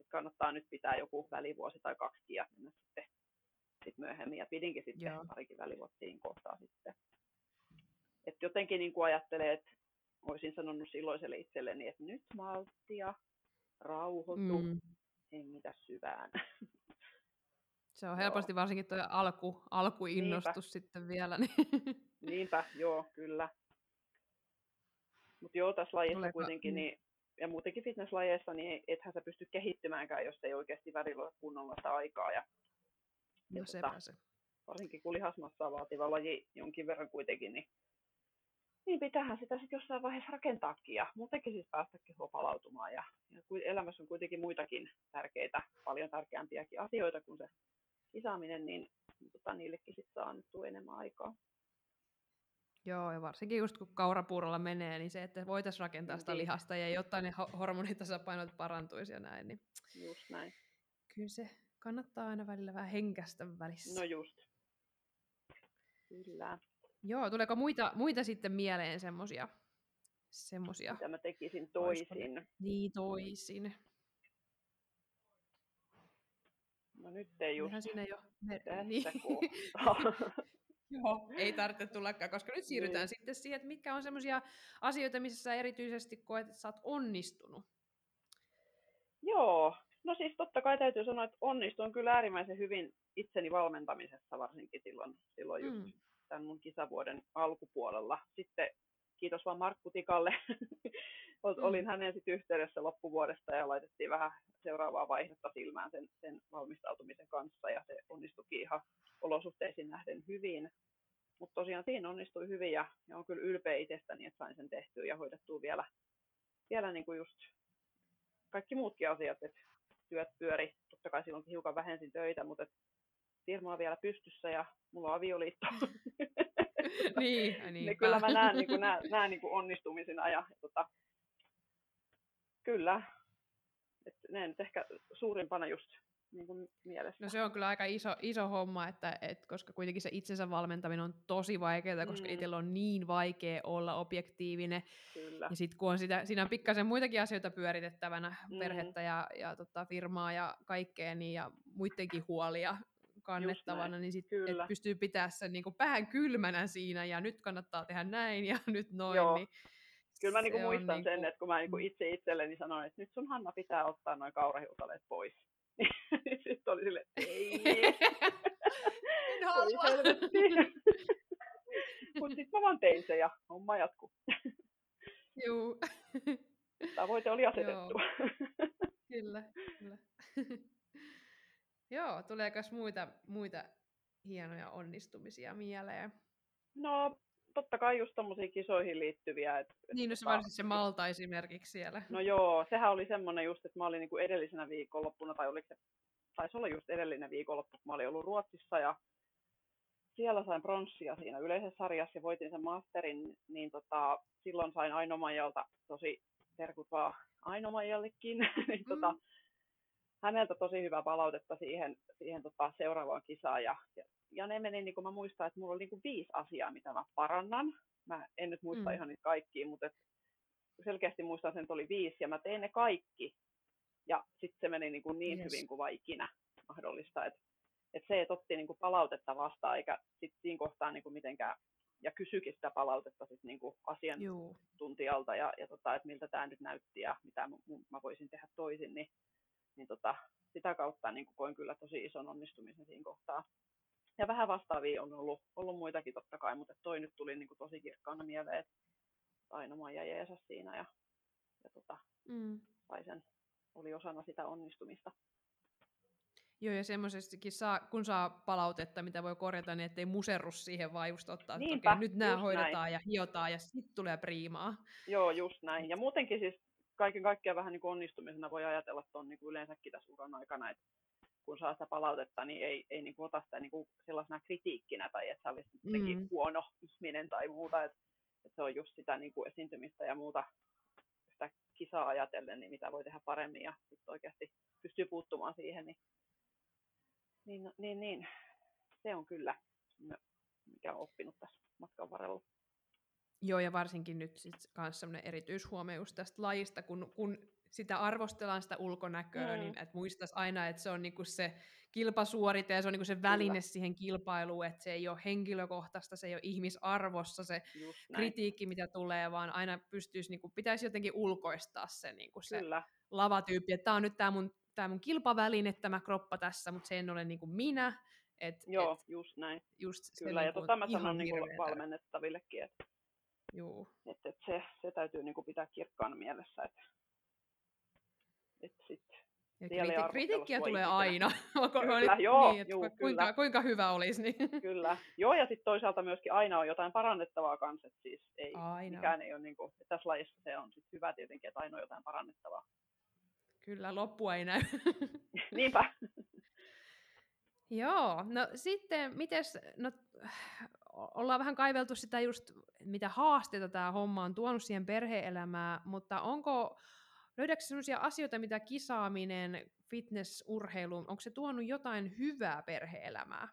et kannattaa nyt pitää joku välivuosi tai kaksi ja mennä sitten sit myöhemmin. Ja pidinkin sitten Joo. parikin välivuotta siinä kohtaa sitten. Et jotenkin niin kuin ajattelee, että olisin sanonut silloiselle itselleni, että nyt malttia, rauhoitu, mm. hengitä syvään. Se on helposti joo. varsinkin tuo alku, alkuinnostus Niinpä. sitten vielä. Niin. Niinpä, joo, kyllä. Mutta joo, tässä lajissa Tuleeko? kuitenkin, mm. niin, ja muutenkin fitnesslajeissa, niin ethän sä pysty kehittymäänkään, jos ei oikeasti välillä ole kunnolla sitä aikaa. Ja, no ja sepä tota, se. Varsinkin kun lihasmassaa vaativa laji jonkin verran kuitenkin, niin niin pitäähän sitä sitten jossain vaiheessa rakentaakin ja muutenkin siis päästä kehoa palautumaan. Ja, ja elämässä on kuitenkin muitakin tärkeitä, paljon tärkeämpiäkin asioita kuin se kisaaminen, niin tota, niillekin sitten saa annettua enemmän aikaa. Joo, ja varsinkin just kun kaurapuurolla menee, niin se, että voitaisiin rakentaa sitä niin. lihasta ja jotta ne hormonitasapainot parantuisi ja näin. Niin just näin. Kyllä se kannattaa aina välillä vähän henkästä välissä. No just. Kyllä. Joo, tuleeko muita, muita sitten mieleen semmosia? Semmosia. Mitä mä tekisin toisin. Niin, toisin. No nyt ei just Ihan siinä jo tässä niin. Joo, ei tarvitse tullakaan, koska nyt siirrytään niin. sitten siihen, että mitkä on semmoisia asioita, missä sä erityisesti koet, että sä oot onnistunut. Joo, no siis totta kai täytyy sanoa, että onnistun kyllä äärimmäisen hyvin itseni valmentamisessa varsinkin silloin, silloin just mm tämän mun kisavuoden alkupuolella. Sitten kiitos vaan Markku Tikalle. Mm. Olin hänen sitten yhteydessä loppuvuodesta ja laitettiin vähän seuraavaa vaihetta silmään sen, sen valmistautumisen kanssa ja se onnistuikin ihan olosuhteisiin nähden hyvin. Mutta tosiaan siinä onnistui hyvin ja, ja on kyllä ylpeä itsestäni, että sain sen tehtyä ja hoidettua vielä, vielä niin kuin just kaikki muutkin asiat, että työt pyöri. Totta kai silloin hiukan vähensin töitä, mutta firma on vielä pystyssä ja mulla on avioliitto. niin, niin kyllä mä näen, niin kuin, näen, näen niin kuin onnistumisina ja tota, kyllä, et ne nyt ehkä suurimpana just niin kuin mielessä. No se on kyllä aika iso, iso homma, että, et, koska kuitenkin se itsensä valmentaminen on tosi vaikeaa, koska mm. itsellä on niin vaikea olla objektiivinen. Kyllä. Ja sitten kun on sitä, siinä on pikkasen muitakin asioita pyöritettävänä, mm. perhettä ja, ja tota, firmaa ja kaikkea, niin, ja muidenkin huolia kannettavana, niin sit, et pystyy pitämään sen niin kuin vähän kylmänä siinä, ja nyt kannattaa tehdä näin, ja nyt noin. Joo. Niin Kyllä mä niinku muistan niinku... sen, että kun mä niinku itse itselleni sanoin, että nyt sun Hanna pitää ottaa noin kaurahiutaleet pois. Niin sitten oli silleen, ei. en halua. Mutta sitten mä vaan tein se ja homma jatkuu. Juu. Tavoite oli asetettu. Joo. Kyllä, kyllä. Joo, tuleeko muita, muita hienoja onnistumisia mieleen? No, totta kai just tommosiin kisoihin liittyviä. Et, niin, no se tota, se Malta esimerkiksi siellä. No joo, sehän oli semmoinen just, että mä olin niinku edellisenä viikonloppuna, tai oliko se, taisi olla just edellinen viikonloppu, kun mä olin ollut Ruotsissa, ja siellä sain pronssia siinä yleisessä sarjassa ja voitin sen masterin, niin tota, silloin sain Ainomajalta tosi terkut vaan Ainomajallekin, niin tota, mm. tota, häneltä tosi hyvää palautetta siihen, siihen tota seuraavaan kisaan. Ja, ja, ja ne meni, niin kuin mä muistan, että mulla oli niin kuin viisi asiaa, mitä mä parannan. Mä en nyt muista mm. ihan niitä kaikkia, mutta et selkeästi muistan sen, että oli viisi, ja mä tein ne kaikki. Ja sitten se meni niin, kuin niin yes. hyvin kuin vain ikinä mahdollista. Että et se, että otti niin kuin palautetta vastaan, eikä sitten siinä kohtaa niin kuin mitenkään, ja kysyikin sitä palautetta sit niin kuin asiantuntijalta, ja, ja tota, että miltä tämä nyt näytti, ja mitä mä, voisin tehdä toisin, niin niin tota, sitä kautta niin koin kyllä tosi ison onnistumisen siinä kohtaa. Ja vähän vastaavia on ollut, ollut muitakin totta kai, mutta toi nyt tuli niin kuin tosi kirkkaana mieleen, että Aino ja Jeesus siinä ja, ja tota, mm. sen, oli osana sitä onnistumista. Joo, ja semmoisestikin saa, kun saa palautetta, mitä voi korjata, niin ettei muserru siihen, vaan just ottaa, Niinpä, että okei, nyt nämä hoidetaan näin. ja hiotaan ja sitten tulee priimaa. Joo, just näin. Ja muutenkin siis kaiken kaikkiaan vähän niin kuin onnistumisena voi ajatella tuon niin yleensäkin tässä uran aikana, että kun saa sitä palautetta, niin ei, ei niin kuin ota sitä niin kuin sellaisena kritiikkinä tai että sä olisit mm. huono ihminen tai muuta. Että että se on just sitä niin kuin esiintymistä ja muuta sitä kisaa ajatellen, niin mitä voi tehdä paremmin ja sitten oikeasti pystyy puuttumaan siihen, niin, niin, niin, niin se on kyllä, mikä on oppinut tässä matkan varrella. Joo, ja varsinkin nyt sitten myös sellainen erityishuomio tästä lajista, kun, kun sitä arvostellaan sitä ulkonäköä, mm. niin että muistaisi aina, että se on niinku se kilpasuorite ja se on niinku se väline Kyllä. siihen kilpailuun, että se ei ole henkilökohtaista, se ei ole ihmisarvossa se kritiikki, mitä tulee, vaan aina pystyisi, niinku, pitäisi jotenkin ulkoistaa se, niinku se lavatyyppi, että tämä on nyt tämä mun, tää mun kilpaväline, tämä kroppa tässä, mutta se en ole niinku minä. Et, Joo, et, just näin. Just Kyllä, ja tota mä sanon niinku valmennettavillekin, että Juu. Et, et se, se täytyy niinku pitää kirkkaana mielessä, että et sit ja kriti- kritiikkiä tulee aina. kyllä, joo, niin, juu, kuinka, kyllä. kuinka hyvä olisi. Niin. Kyllä, joo, ja sitten toisaalta myöskin aina on jotain parannettavaa kanssa, että siis ei, aina. mikään ei ole, niin kuin, että tässä lajissa se on sit hyvä tietenkin, että aina on jotain parannettavaa. Kyllä, loppua ei näy. Niinpä. Joo, no sitten, mites, no, ollaan vähän kaiveltu sitä just, mitä haasteita tämä homma on tuonut siihen perheelämään, mutta onko, löydätkö sellaisia asioita, mitä kisaaminen, fitness, urheilu, onko se tuonut jotain hyvää perheelämää?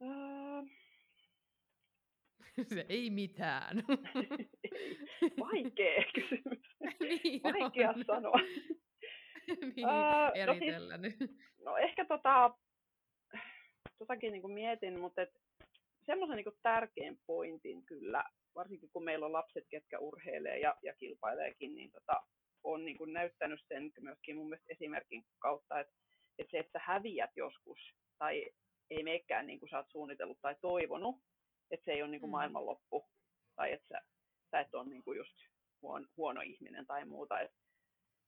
Uh... se ei mitään. Vaikea kysymys. niin Vaikea on. sanoa. niin, uh, eritellä no, siis, no ehkä tota, totakin niin kuin mietin, mutta et, semmoisen niin tärkeän pointin kyllä, varsinkin kun meillä on lapset, ketkä urheilee ja, ja kilpaileekin, niin tota, on niin kuin näyttänyt sen myöskin mun mielestä esimerkin kautta, että, että se, että sä häviät joskus tai ei meikään niin kuin sä oot suunnitellut tai toivonut, että se ei ole niin kuin mm. maailmanloppu tai että sä, sä et ole niin kuin just huono, huono ihminen tai muuta. Et,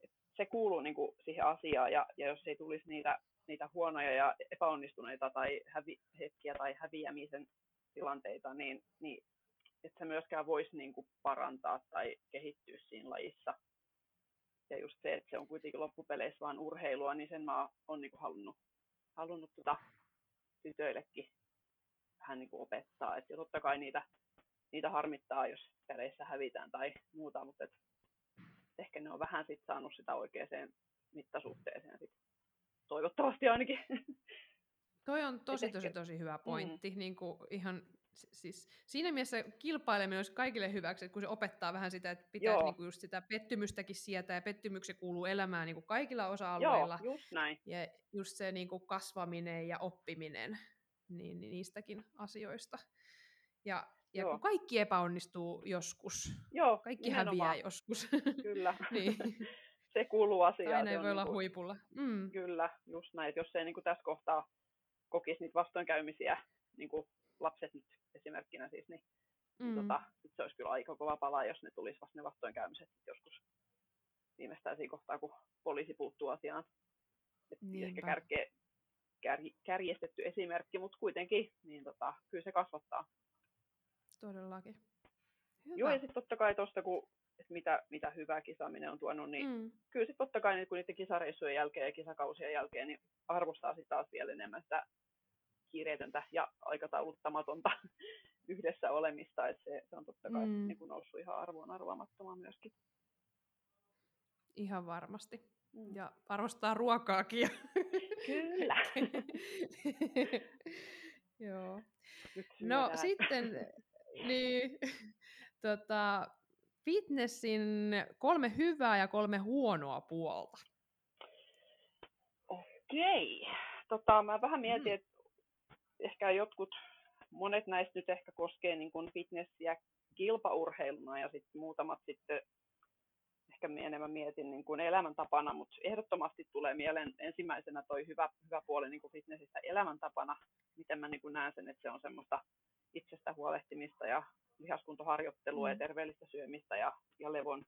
et se kuuluu niin kuin siihen asiaan ja, ja jos ei tulisi niitä niitä huonoja ja epäonnistuneita tai hävi, hetkiä tai häviämisen tilanteita, niin, niin että se myöskään voisi niin kuin parantaa tai kehittyä siinä lajissa. Ja just se, että se on kuitenkin loppupeleissä vain urheilua, niin sen mä oon niin kuin halunnut, halunnut tota tytöillekin vähän niin kuin opettaa. Et ja totta kai niitä, niitä harmittaa, jos peleissä hävitään tai muuta, mutta et ehkä ne on vähän sit saanut sitä oikeaan mittasuhteeseen sit toivottavasti ainakin. Toi on tosi, tosi, tosi hyvä pointti. Mm. Niin kuin ihan, siis, siinä mielessä kilpaileminen olisi kaikille hyväksi, kun se opettaa vähän sitä, että pitää niin kuin just sitä pettymystäkin sietää, ja pettymyksen kuuluu elämään niin kuin kaikilla osa-alueilla. Joo, just näin. Ja just se niin kuin kasvaminen ja oppiminen niin, niin niistäkin asioista. Ja, ja kun kaikki epäonnistuu joskus, Joo, kaikki nimenomaan. häviää joskus. Kyllä. niin se kuuluu asiaan. Aina ei voi niin olla kuin, huipulla. Mm. Kyllä, just näin. Jos ei niin kuin tässä kohtaa kokisi niitä vastoinkäymisiä, niin kuin lapset nyt esimerkkinä siis, niin, niin mm. tota, sit se olisi kyllä aika kova pala, jos ne tulisi vasta ne vastoinkäymiset joskus viimeistään siinä kohtaa, kun poliisi puuttuu asiaan. Et ehkä kärkeä, kär, kärjestetty esimerkki, mutta kuitenkin niin tota, kyllä se kasvattaa. Todellakin. Hyvä. Joo, ja sitten totta kai tuosta, kun että mitä, mitä hyvää kisaaminen on tuonut, niin mm. kyllä sitten totta kai niin kun niiden kisareissujen jälkeen ja kisakausien jälkeen niin arvostaa sitä taas vielä enemmän sitä kiireetöntä ja aikatauluttamatonta yhdessä olemista, että se, se on totta kai mm. niin kun noussut ihan arvoon arvaamattomaan myöskin. Ihan varmasti. Mm. Ja arvostaa ruokaakin. Kyllä. Joo. No sitten, niin, tota, fitnessin kolme hyvää ja kolme huonoa puolta. Okei. Tota, mä vähän mietin, mm. että ehkä jotkut, monet näistä nyt ehkä koskee niin kuin fitnessiä kilpaurheiluna ja sitten muutamat sitten ehkä enemmän mietin niin kuin elämäntapana, mutta ehdottomasti tulee mieleen ensimmäisenä toi hyvä, hyvä puoli niin kuin fitnessistä elämäntapana, miten mä niin kuin näen sen, että se on semmoista itsestä huolehtimista ja lihaskuntoharjoittelua mm. ja terveellistä syömistä ja, ja levon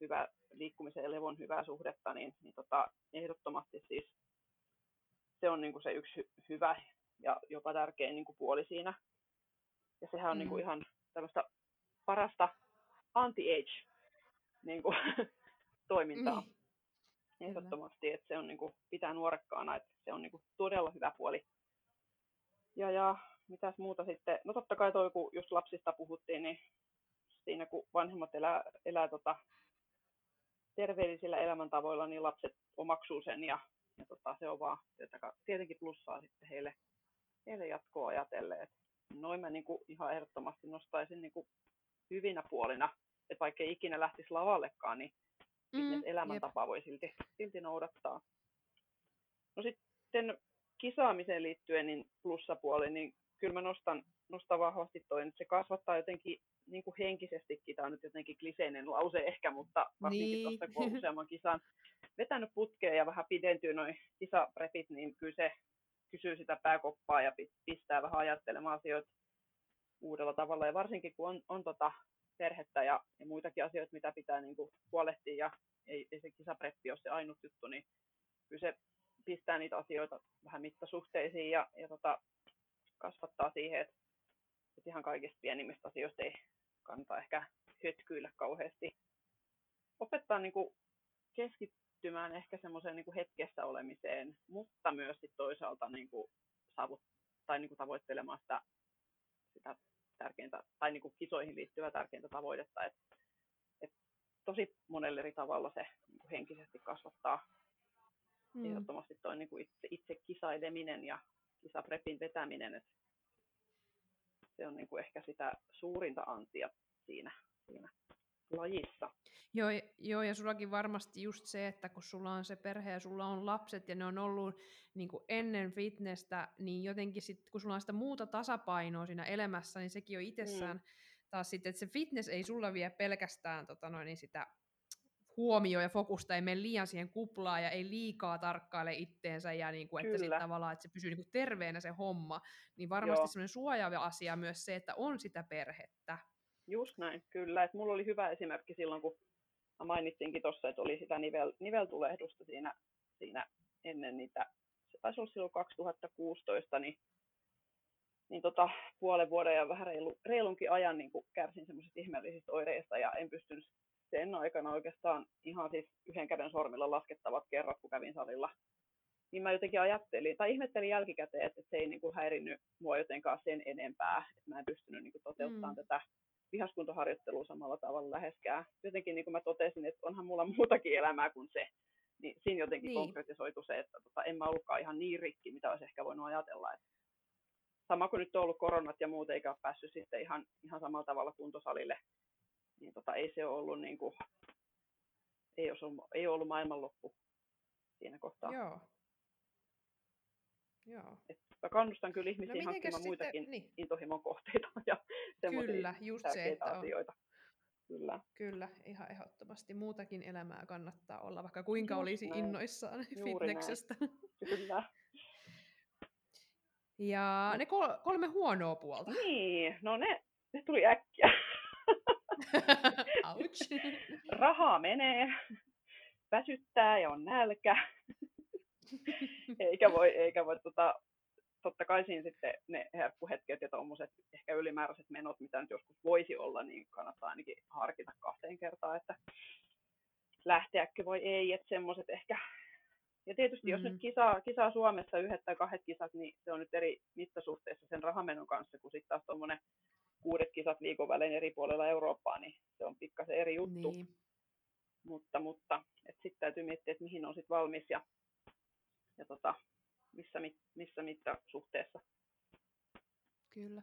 hyvä, liikkumisen ja levon hyvää suhdetta, niin, niin tota, ehdottomasti siis se on niin kuin se yksi hy, hyvä ja jopa tärkein niin kuin puoli siinä. Ja sehän on mm. niin kuin ihan tällaista parasta anti-age niin kuin, toimintaa. Mm. Ehdottomasti, että se on niin kuin, pitää nuorekkaana, että se on niin kuin, todella hyvä puoli. Ja, ja mitäs muuta sitten? No totta kai toi, kun just lapsista puhuttiin, niin siinä kun vanhemmat elää, elää tota, terveellisillä elämäntavoilla, niin lapset omaksuu sen ja, ja tota, se on vaan tietenkin plussaa sitten heille, heille jatkoa ajatellen. noin mä niin kuin ihan ehdottomasti nostaisin niin kuin hyvinä puolina, että vaikka ei ikinä lähtisi lavallekaan, niin mm, elämäntapa jep. voi silti, silti noudattaa. No sitten kisaamiseen liittyen niin plussapuoli, niin kyllä mä nostan, nostan vahvasti toi, että se kasvattaa jotenkin niin kuin henkisestikin, tämä on nyt jotenkin kliseinen lause ehkä, mutta varsinkin niin. tuosta kun useamman kisan vetänyt putkeen ja vähän pidentyy noin kisaprepit, niin kyllä se kysyy sitä pääkoppaa ja pistää vähän ajattelemaan asioita uudella tavalla. Ja varsinkin kun on, on tota perhettä ja, ja muitakin asioita, mitä pitää niin kuin huolehtia ja ei, ei se kisapreppi ole se ainut juttu, niin kyllä se pistää niitä asioita vähän mittasuhteisiin ja, ja tota, kasvattaa siihen, että, että ihan kaikista pienimmistä asioista ei kannata ehkä hötkyillä kauheasti. Opettaa niin kuin keskittymään ehkä semmoiseen niin hetkessä olemiseen, mutta myös sit toisaalta niin kuin saavut, tai niin kuin tavoittelemaan sitä, sitä tärkeintä, tai niin kuin kisoihin liittyvää tärkeintä tavoitetta. Et, et tosi monella eri tavalla se niin kuin henkisesti kasvattaa mm. ehdottomasti toi niin kuin itse, itse kisaileminen ja kisaprepin vetäminen, että se on niin kuin ehkä sitä suurinta antia siinä, siinä lajissa. Joo, joo, ja sullakin varmasti just se, että kun sulla on se perhe ja sulla on lapset ja ne on ollut niin kuin ennen fitnessä, niin jotenkin sit, kun sulla on sitä muuta tasapainoa siinä elämässä, niin sekin on itsessään mm. taas sitten, että se fitness ei sulla vie pelkästään tota noin, niin sitä huomio ja fokusta ei mene liian siihen kuplaan ja ei liikaa tarkkaile itteensä ja niin kuin, että sit tavallaan, että se pysyy niin kuin terveenä se homma, niin varmasti semmoinen suojaava asia myös se, että on sitä perhettä. Just näin, kyllä. Et mulla oli hyvä esimerkki silloin, kun mä mainitsinkin tuossa, että oli sitä nivel, niveltulehdusta siinä, siinä ennen niitä, se taisi olla silloin 2016, niin, niin tota, puolen vuoden ja vähän reilu, reilunkin ajan niin kärsin semmoisista ihmeellisistä oireista ja en pystynyt sen aikana oikeastaan ihan siis yhden käden sormilla laskettavat kerrat, kun kävin salilla. Niin mä jotenkin ajattelin, tai ihmettelin jälkikäteen, että se ei niin kuin häirinnyt mua jotenkaan sen enempää, että mä en pystynyt niin kuin toteuttamaan mm. tätä vihaskuntoharjoittelua samalla tavalla läheskään. Jotenkin niin kuin mä totesin, että onhan mulla muutakin elämää kuin se. Niin siinä jotenkin niin. konkretisoitu se, että tota, en mä ollutkaan ihan niin rikki, mitä olisi ehkä voinut ajatella. Että sama kuin nyt on ollut koronat ja muut, eikä ole päässyt sitten ihan, ihan samalla tavalla kuntosalille niin tota, ei se ollut niin kuin, ei, ollut, ei ollut maailmanloppu siinä kohtaa. Joo. Joo. Et mä kannustan kyllä ihmisiä no, hankkimaan sitten, muitakin niin. intohimon kohteita ja Kyllä, just se, että asioita. On. Kyllä. Kyllä, ihan ehdottomasti. Muutakin elämää kannattaa olla, vaikka kuinka just olisi näin. innoissaan Juuri fitneksestä. Näin. Kyllä. Ja ne kol- kolme huonoa puolta. Niin, no ne, ne tuli äkkiä. Ouch. Rahaa menee, väsyttää ja on nälkä. eikä voi, eikä voi tota, totta kai siinä sitten ne herkkuhetket ja tuommoiset ehkä ylimääräiset menot, mitä nyt joskus voisi olla, niin kannattaa ainakin harkita kahteen kertaan, että lähteäkö voi ei, että semmoiset ehkä. Ja tietysti mm-hmm. jos nyt mm-hmm. kisaa, kisaa Suomessa yhdet tai kahdet kisat, niin se on nyt eri mittasuhteessa sen rahamenon kanssa, kun sitten taas tuommoinen kuudet kisat viikon välein eri puolella Eurooppaa, niin se on pikkasen eri juttu. Niin. Mutta, mutta sitten täytyy miettiä, että mihin on sitten valmis ja, ja tota, missä, missä mittasuhteessa. Kyllä.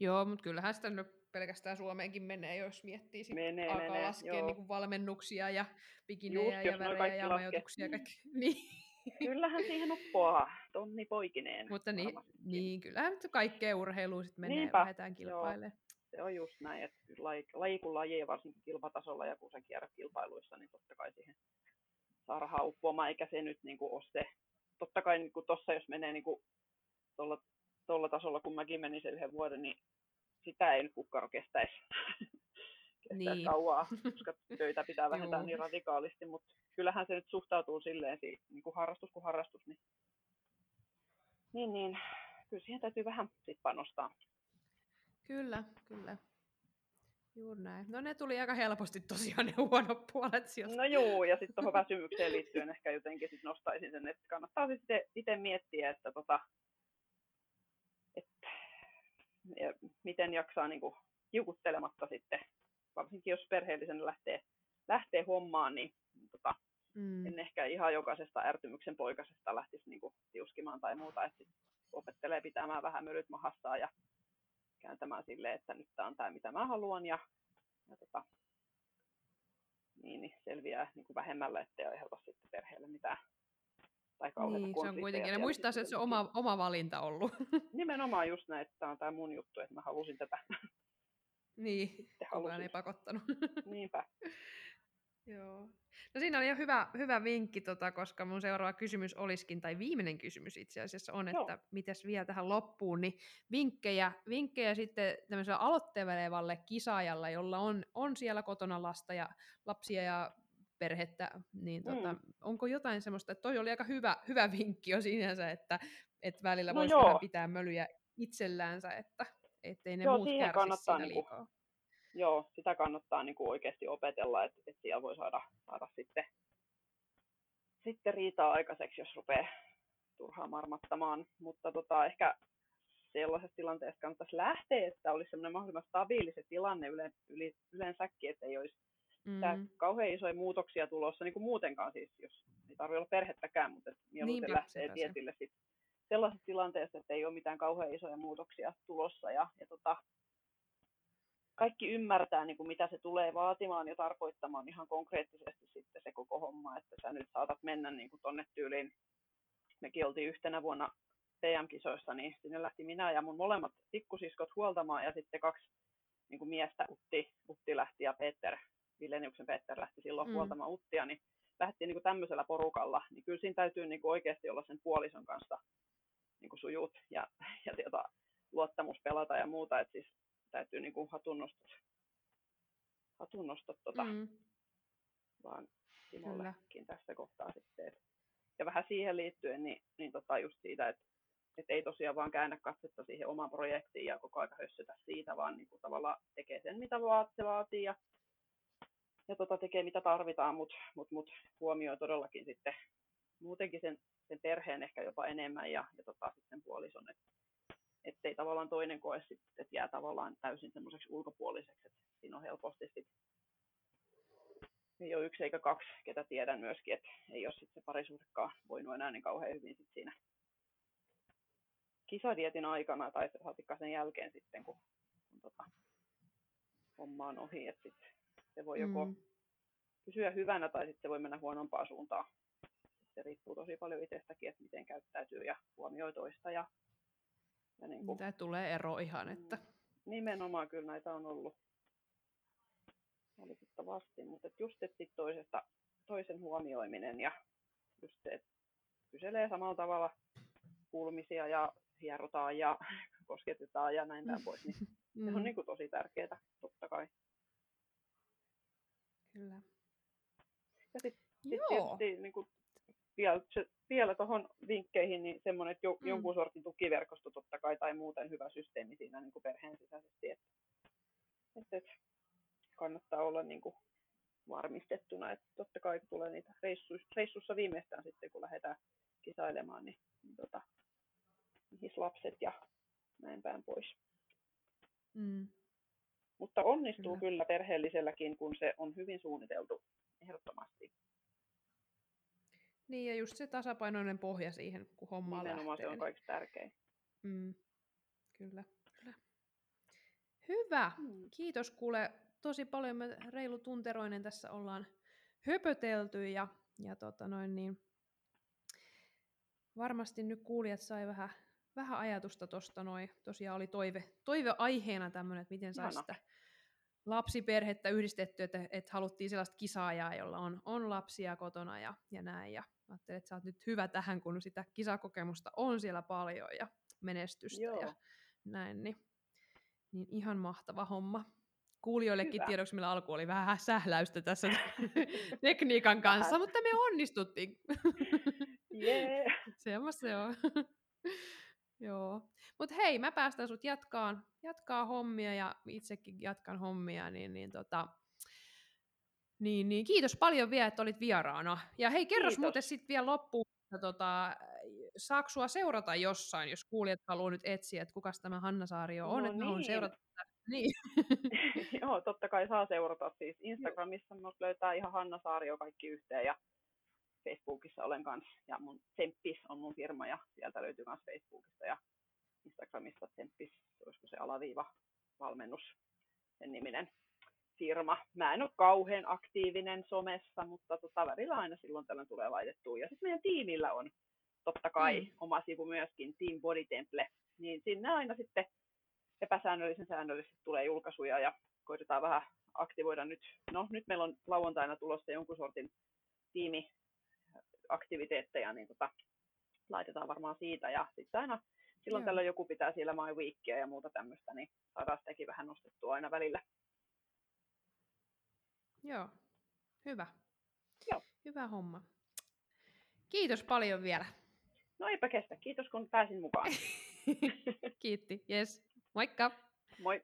Joo, mutta kyllähän sitä nyt pelkästään Suomeenkin menee, jos miettii sitten menee, alkaa menee, laskea niin kuin valmennuksia ja bikinejä Just, ja värejä ja majoituksia. Kaikki. niin. Kyllähän siihen uppoaa tonni poikineen. Mutta niin, niin kyllähän nyt kaikkea urheilua sitten menee Niinpä, lähdetään kilpailemaan. Se on just näin, että laji, laji kun laji ja varsinkin kilpatasolla ja kun sä kierrät kilpailuissa, niin totta kai siihen saa rahaa uppoamaan, eikä se nyt niin kuin ole se. Totta kai niin tuossa jos menee niin tuolla, tuolla tasolla, kun mäkin menin sen yhden vuoden, niin sitä ei nyt kukkaro kestäisi. kestäisi niin. kauaa, koska töitä pitää vähentää niin radikaalisti, mutta kyllähän se nyt suhtautuu silleen, niin kuin harrastus kuin harrastus, niin, niin, niin kyllä siihen täytyy vähän sit panostaa. Kyllä, kyllä. Juuri näin. No ne tuli aika helposti tosiaan ne huonot puolet sieltä. No joo, ja sitten tuohon väsymykseen liittyen ehkä jotenkin sit nostaisin sen, että kannattaa sitten itse miettiä, että tota, että ja miten jaksaa niin kuin kiukuttelematta sitten, varsinkin jos perheellisen lähtee, lähtee hommaan, niin tota, mm. en ehkä ihan jokaisesta ärtymyksen poikasesta lähtisi niin kuin tiuskimaan tai muuta, että opettelee pitämään vähän mölyt mahassaan ja kääntämään silleen, että nyt tämä on tämä, mitä mä haluan, ja, ja tota, niin, niin selviää niin kuin vähemmällä, ettei aiheuta sitten perheelle mitään tai niin, se on kuitenkin, ne muistaa, että se on oma, oma valinta ollut. Nimenomaan just näin, että tämä on tämä mun juttu, että mä halusin tätä. Niin, kukaan ei pakottanut. Niinpä. Joo. No siinä oli jo hyvä, hyvä vinkki, tota, koska mun seuraava kysymys olisikin, tai viimeinen kysymys itse asiassa on, että mitäs vielä tähän loppuun, niin vinkkejä, vinkkejä sitten tämmöiselle aloittelevalle kisaajalle, jolla on, on siellä kotona lasta ja lapsia ja perhettä, niin tota, mm. onko jotain semmoista, että toi oli aika hyvä, hyvä vinkki jo sinänsä, että, että välillä no voisi pitää mölyjä itselläänsä, että ettei ne joo, muut kannattaa siinä niinku, liikaa. Joo, sitä kannattaa niinku oikeasti opetella, että, että siellä voi saada, saada sitten, sitten riitaa aikaiseksi, jos rupeaa turhaan marmattamaan, mutta tota, ehkä sellaisessa tilanteessa kannattaisi lähteä, että olisi semmoinen mahdollisimman stabiili se tilanne yle, yle, yleensäkin, että ei olisi mm. kauhean isoja muutoksia tulossa, niin kuin muutenkaan siis, jos ei tarvitse olla perhettäkään, mutta mieluiten Niinpä, lähtee tietille sit sellaisessa tilanteessa, että ei ole mitään kauhean isoja muutoksia tulossa. Ja, ja tota, kaikki ymmärtää, niin kuin mitä se tulee vaatimaan ja tarkoittamaan ihan konkreettisesti sitten se koko homma, että sä nyt saatat mennä niin kuin tonne tyyliin. Mekin oltiin yhtenä vuonna TM-kisoissa, niin sinne lähti minä ja mun molemmat pikkusiskot huoltamaan ja sitten kaksi niin kuin miestä, Utti, Utti lähti ja Peter Vileniuksen Peter lähti silloin mm. huoltamaan Uttia, niin lähti niin kuin tämmöisellä porukalla, niin kyllä siinä täytyy niin kuin oikeasti olla sen puolison kanssa niin kuin sujut ja, ja tiota, luottamus pelata ja muuta, että siis täytyy niin kuin hatunnostot, hatunnostot tota, mm. vaan Simollekin tässä kohtaa sitten. Et, ja vähän siihen liittyen, niin, niin tota just siitä, että et ei tosiaan vaan käännä katsetta siihen omaan projektiin ja koko ajan hössytä siitä, vaan niin kuin tavallaan tekee sen, mitä vaat, se vaatii ja ja tota, tekee mitä tarvitaan, mutta mut, mut huomioi todellakin sitten muutenkin sen, sen perheen ehkä jopa enemmän ja, ja tota, sitten puolison, että ettei tavallaan toinen koe sitten, että jää tavallaan täysin semmoiseksi ulkopuoliseksi, että siinä on helposti sitten ei ole yksi eikä kaksi, ketä tiedän myöskin, että ei ole sitten se parisuhdekaan voinut enää niin kauhean hyvin sit siinä kisadietin aikana tai saatikka sen jälkeen sitten, kun, kun tota, homma on ohi, että sitten se voi joko mm. pysyä hyvänä tai sitten se voi mennä huonompaan suuntaan. Se riippuu tosi paljon itsestäkin, että miten käyttäytyy ja huomioi toista. Ja, ja niin kuin, Mitä tulee ero ihan, mm. että... Nimenomaan kyllä näitä on ollut valitettavasti, mutta et just että sit toisesta, toisen huomioiminen ja just se, että kyselee samalla tavalla kuulumisia ja hierotaan ja kosketetaan ja näin päin pois, niin mm. se on niin kuin tosi tärkeää totta kai. Kyllä. Ja sitten sit tietysti niin kuin vielä, vielä tuohon vinkkeihin, niin semmoinen, että jo, mm. jonkun sortin tukiverkosto totta kai tai muuten hyvä systeemi siinä niin kuin perheen sisäisesti, että, että, että kannattaa olla niin kuin varmistettuna, että totta kai kun tulee niitä reissuissa, reissussa viimeistään sitten, kun lähdetään kisailemaan, niin, niin tota, lapset ja näin päin pois. Mm. Mutta onnistuu kyllä. kyllä perheelliselläkin, kun se on hyvin suunniteltu ehdottomasti. Niin, ja just se tasapainoinen pohja siihen, kun homma Nimenomaan lähtee. se on kaikista tärkein. Mm. Kyllä, kyllä. Hyvä. Mm. Kiitos kuule tosi paljon. Me reilu tunteroinen tässä ollaan höpötelty ja, ja tota noin niin, varmasti nyt kuulijat sai vähän, vähän ajatusta tuosta noin. Tosiaan oli toive, toiveaiheena tämmöinen, että miten saisi sitä lapsiperhettä yhdistetty, että, että haluttiin sellaista kisaajaa, jolla on, on lapsia kotona ja, ja näin. Ja ajattelin, että sä oot nyt hyvä tähän, kun sitä kisakokemusta on siellä paljon ja menestystä Joo. ja näin. Niin, niin ihan mahtava homma. Kuulijoillekin hyvä. tiedoksi, millä alku oli vähän sähläystä tässä tekniikan kanssa, mutta me onnistuttiin. Yeah. Semmoista se on. Joo. Mutta hei, mä päästän sut jatkaan, jatkaa hommia ja itsekin jatkan hommia, niin, niin, tota, niin, niin kiitos paljon vielä, että olit vieraana. Ja hei, kerros muuten sitten vielä loppuun, tota, saako sua seurata jossain, jos kuulijat haluaa nyt etsiä, että kukas tämä Hanna Saario on, No että niin. seurata. Niin. Joo, totta kai saa seurata siis Instagramissa, mut löytää ihan Hanna Saario kaikki yhteen ja Facebookissa olen kanssa. Ja mun Tsemppis on mun firma ja sieltä löytyy myös Facebookista ja Instagramista Tsemppis, olisiko se alaviiva valmennus, sen niminen firma. Mä en ole kauhean aktiivinen somessa, mutta tota, välillä aina silloin tällöin tulee laitettua. Ja sitten meidän tiimillä on totta kai Mm. oma sivu myöskin, Team Body Temple, niin sinne aina sitten epäsäännöllisen säännöllisesti tulee julkaisuja ja koitetaan vähän aktivoida nyt. No nyt meillä on lauantaina tulossa jonkun sortin tiimiaktiviteetteja, niin tota, laitetaan varmaan siitä. Ja sitten aina silloin Joo. tällöin joku pitää siellä My Weekia ja muuta tämmöistä, niin saadaan sitäkin vähän nostettua aina välillä. Joo, hyvä. Joo. Hyvä homma. Kiitos paljon vielä. No eipä kestä. Kiitos kun pääsin mukaan. Kiitti. Yes. Moikka! Moi!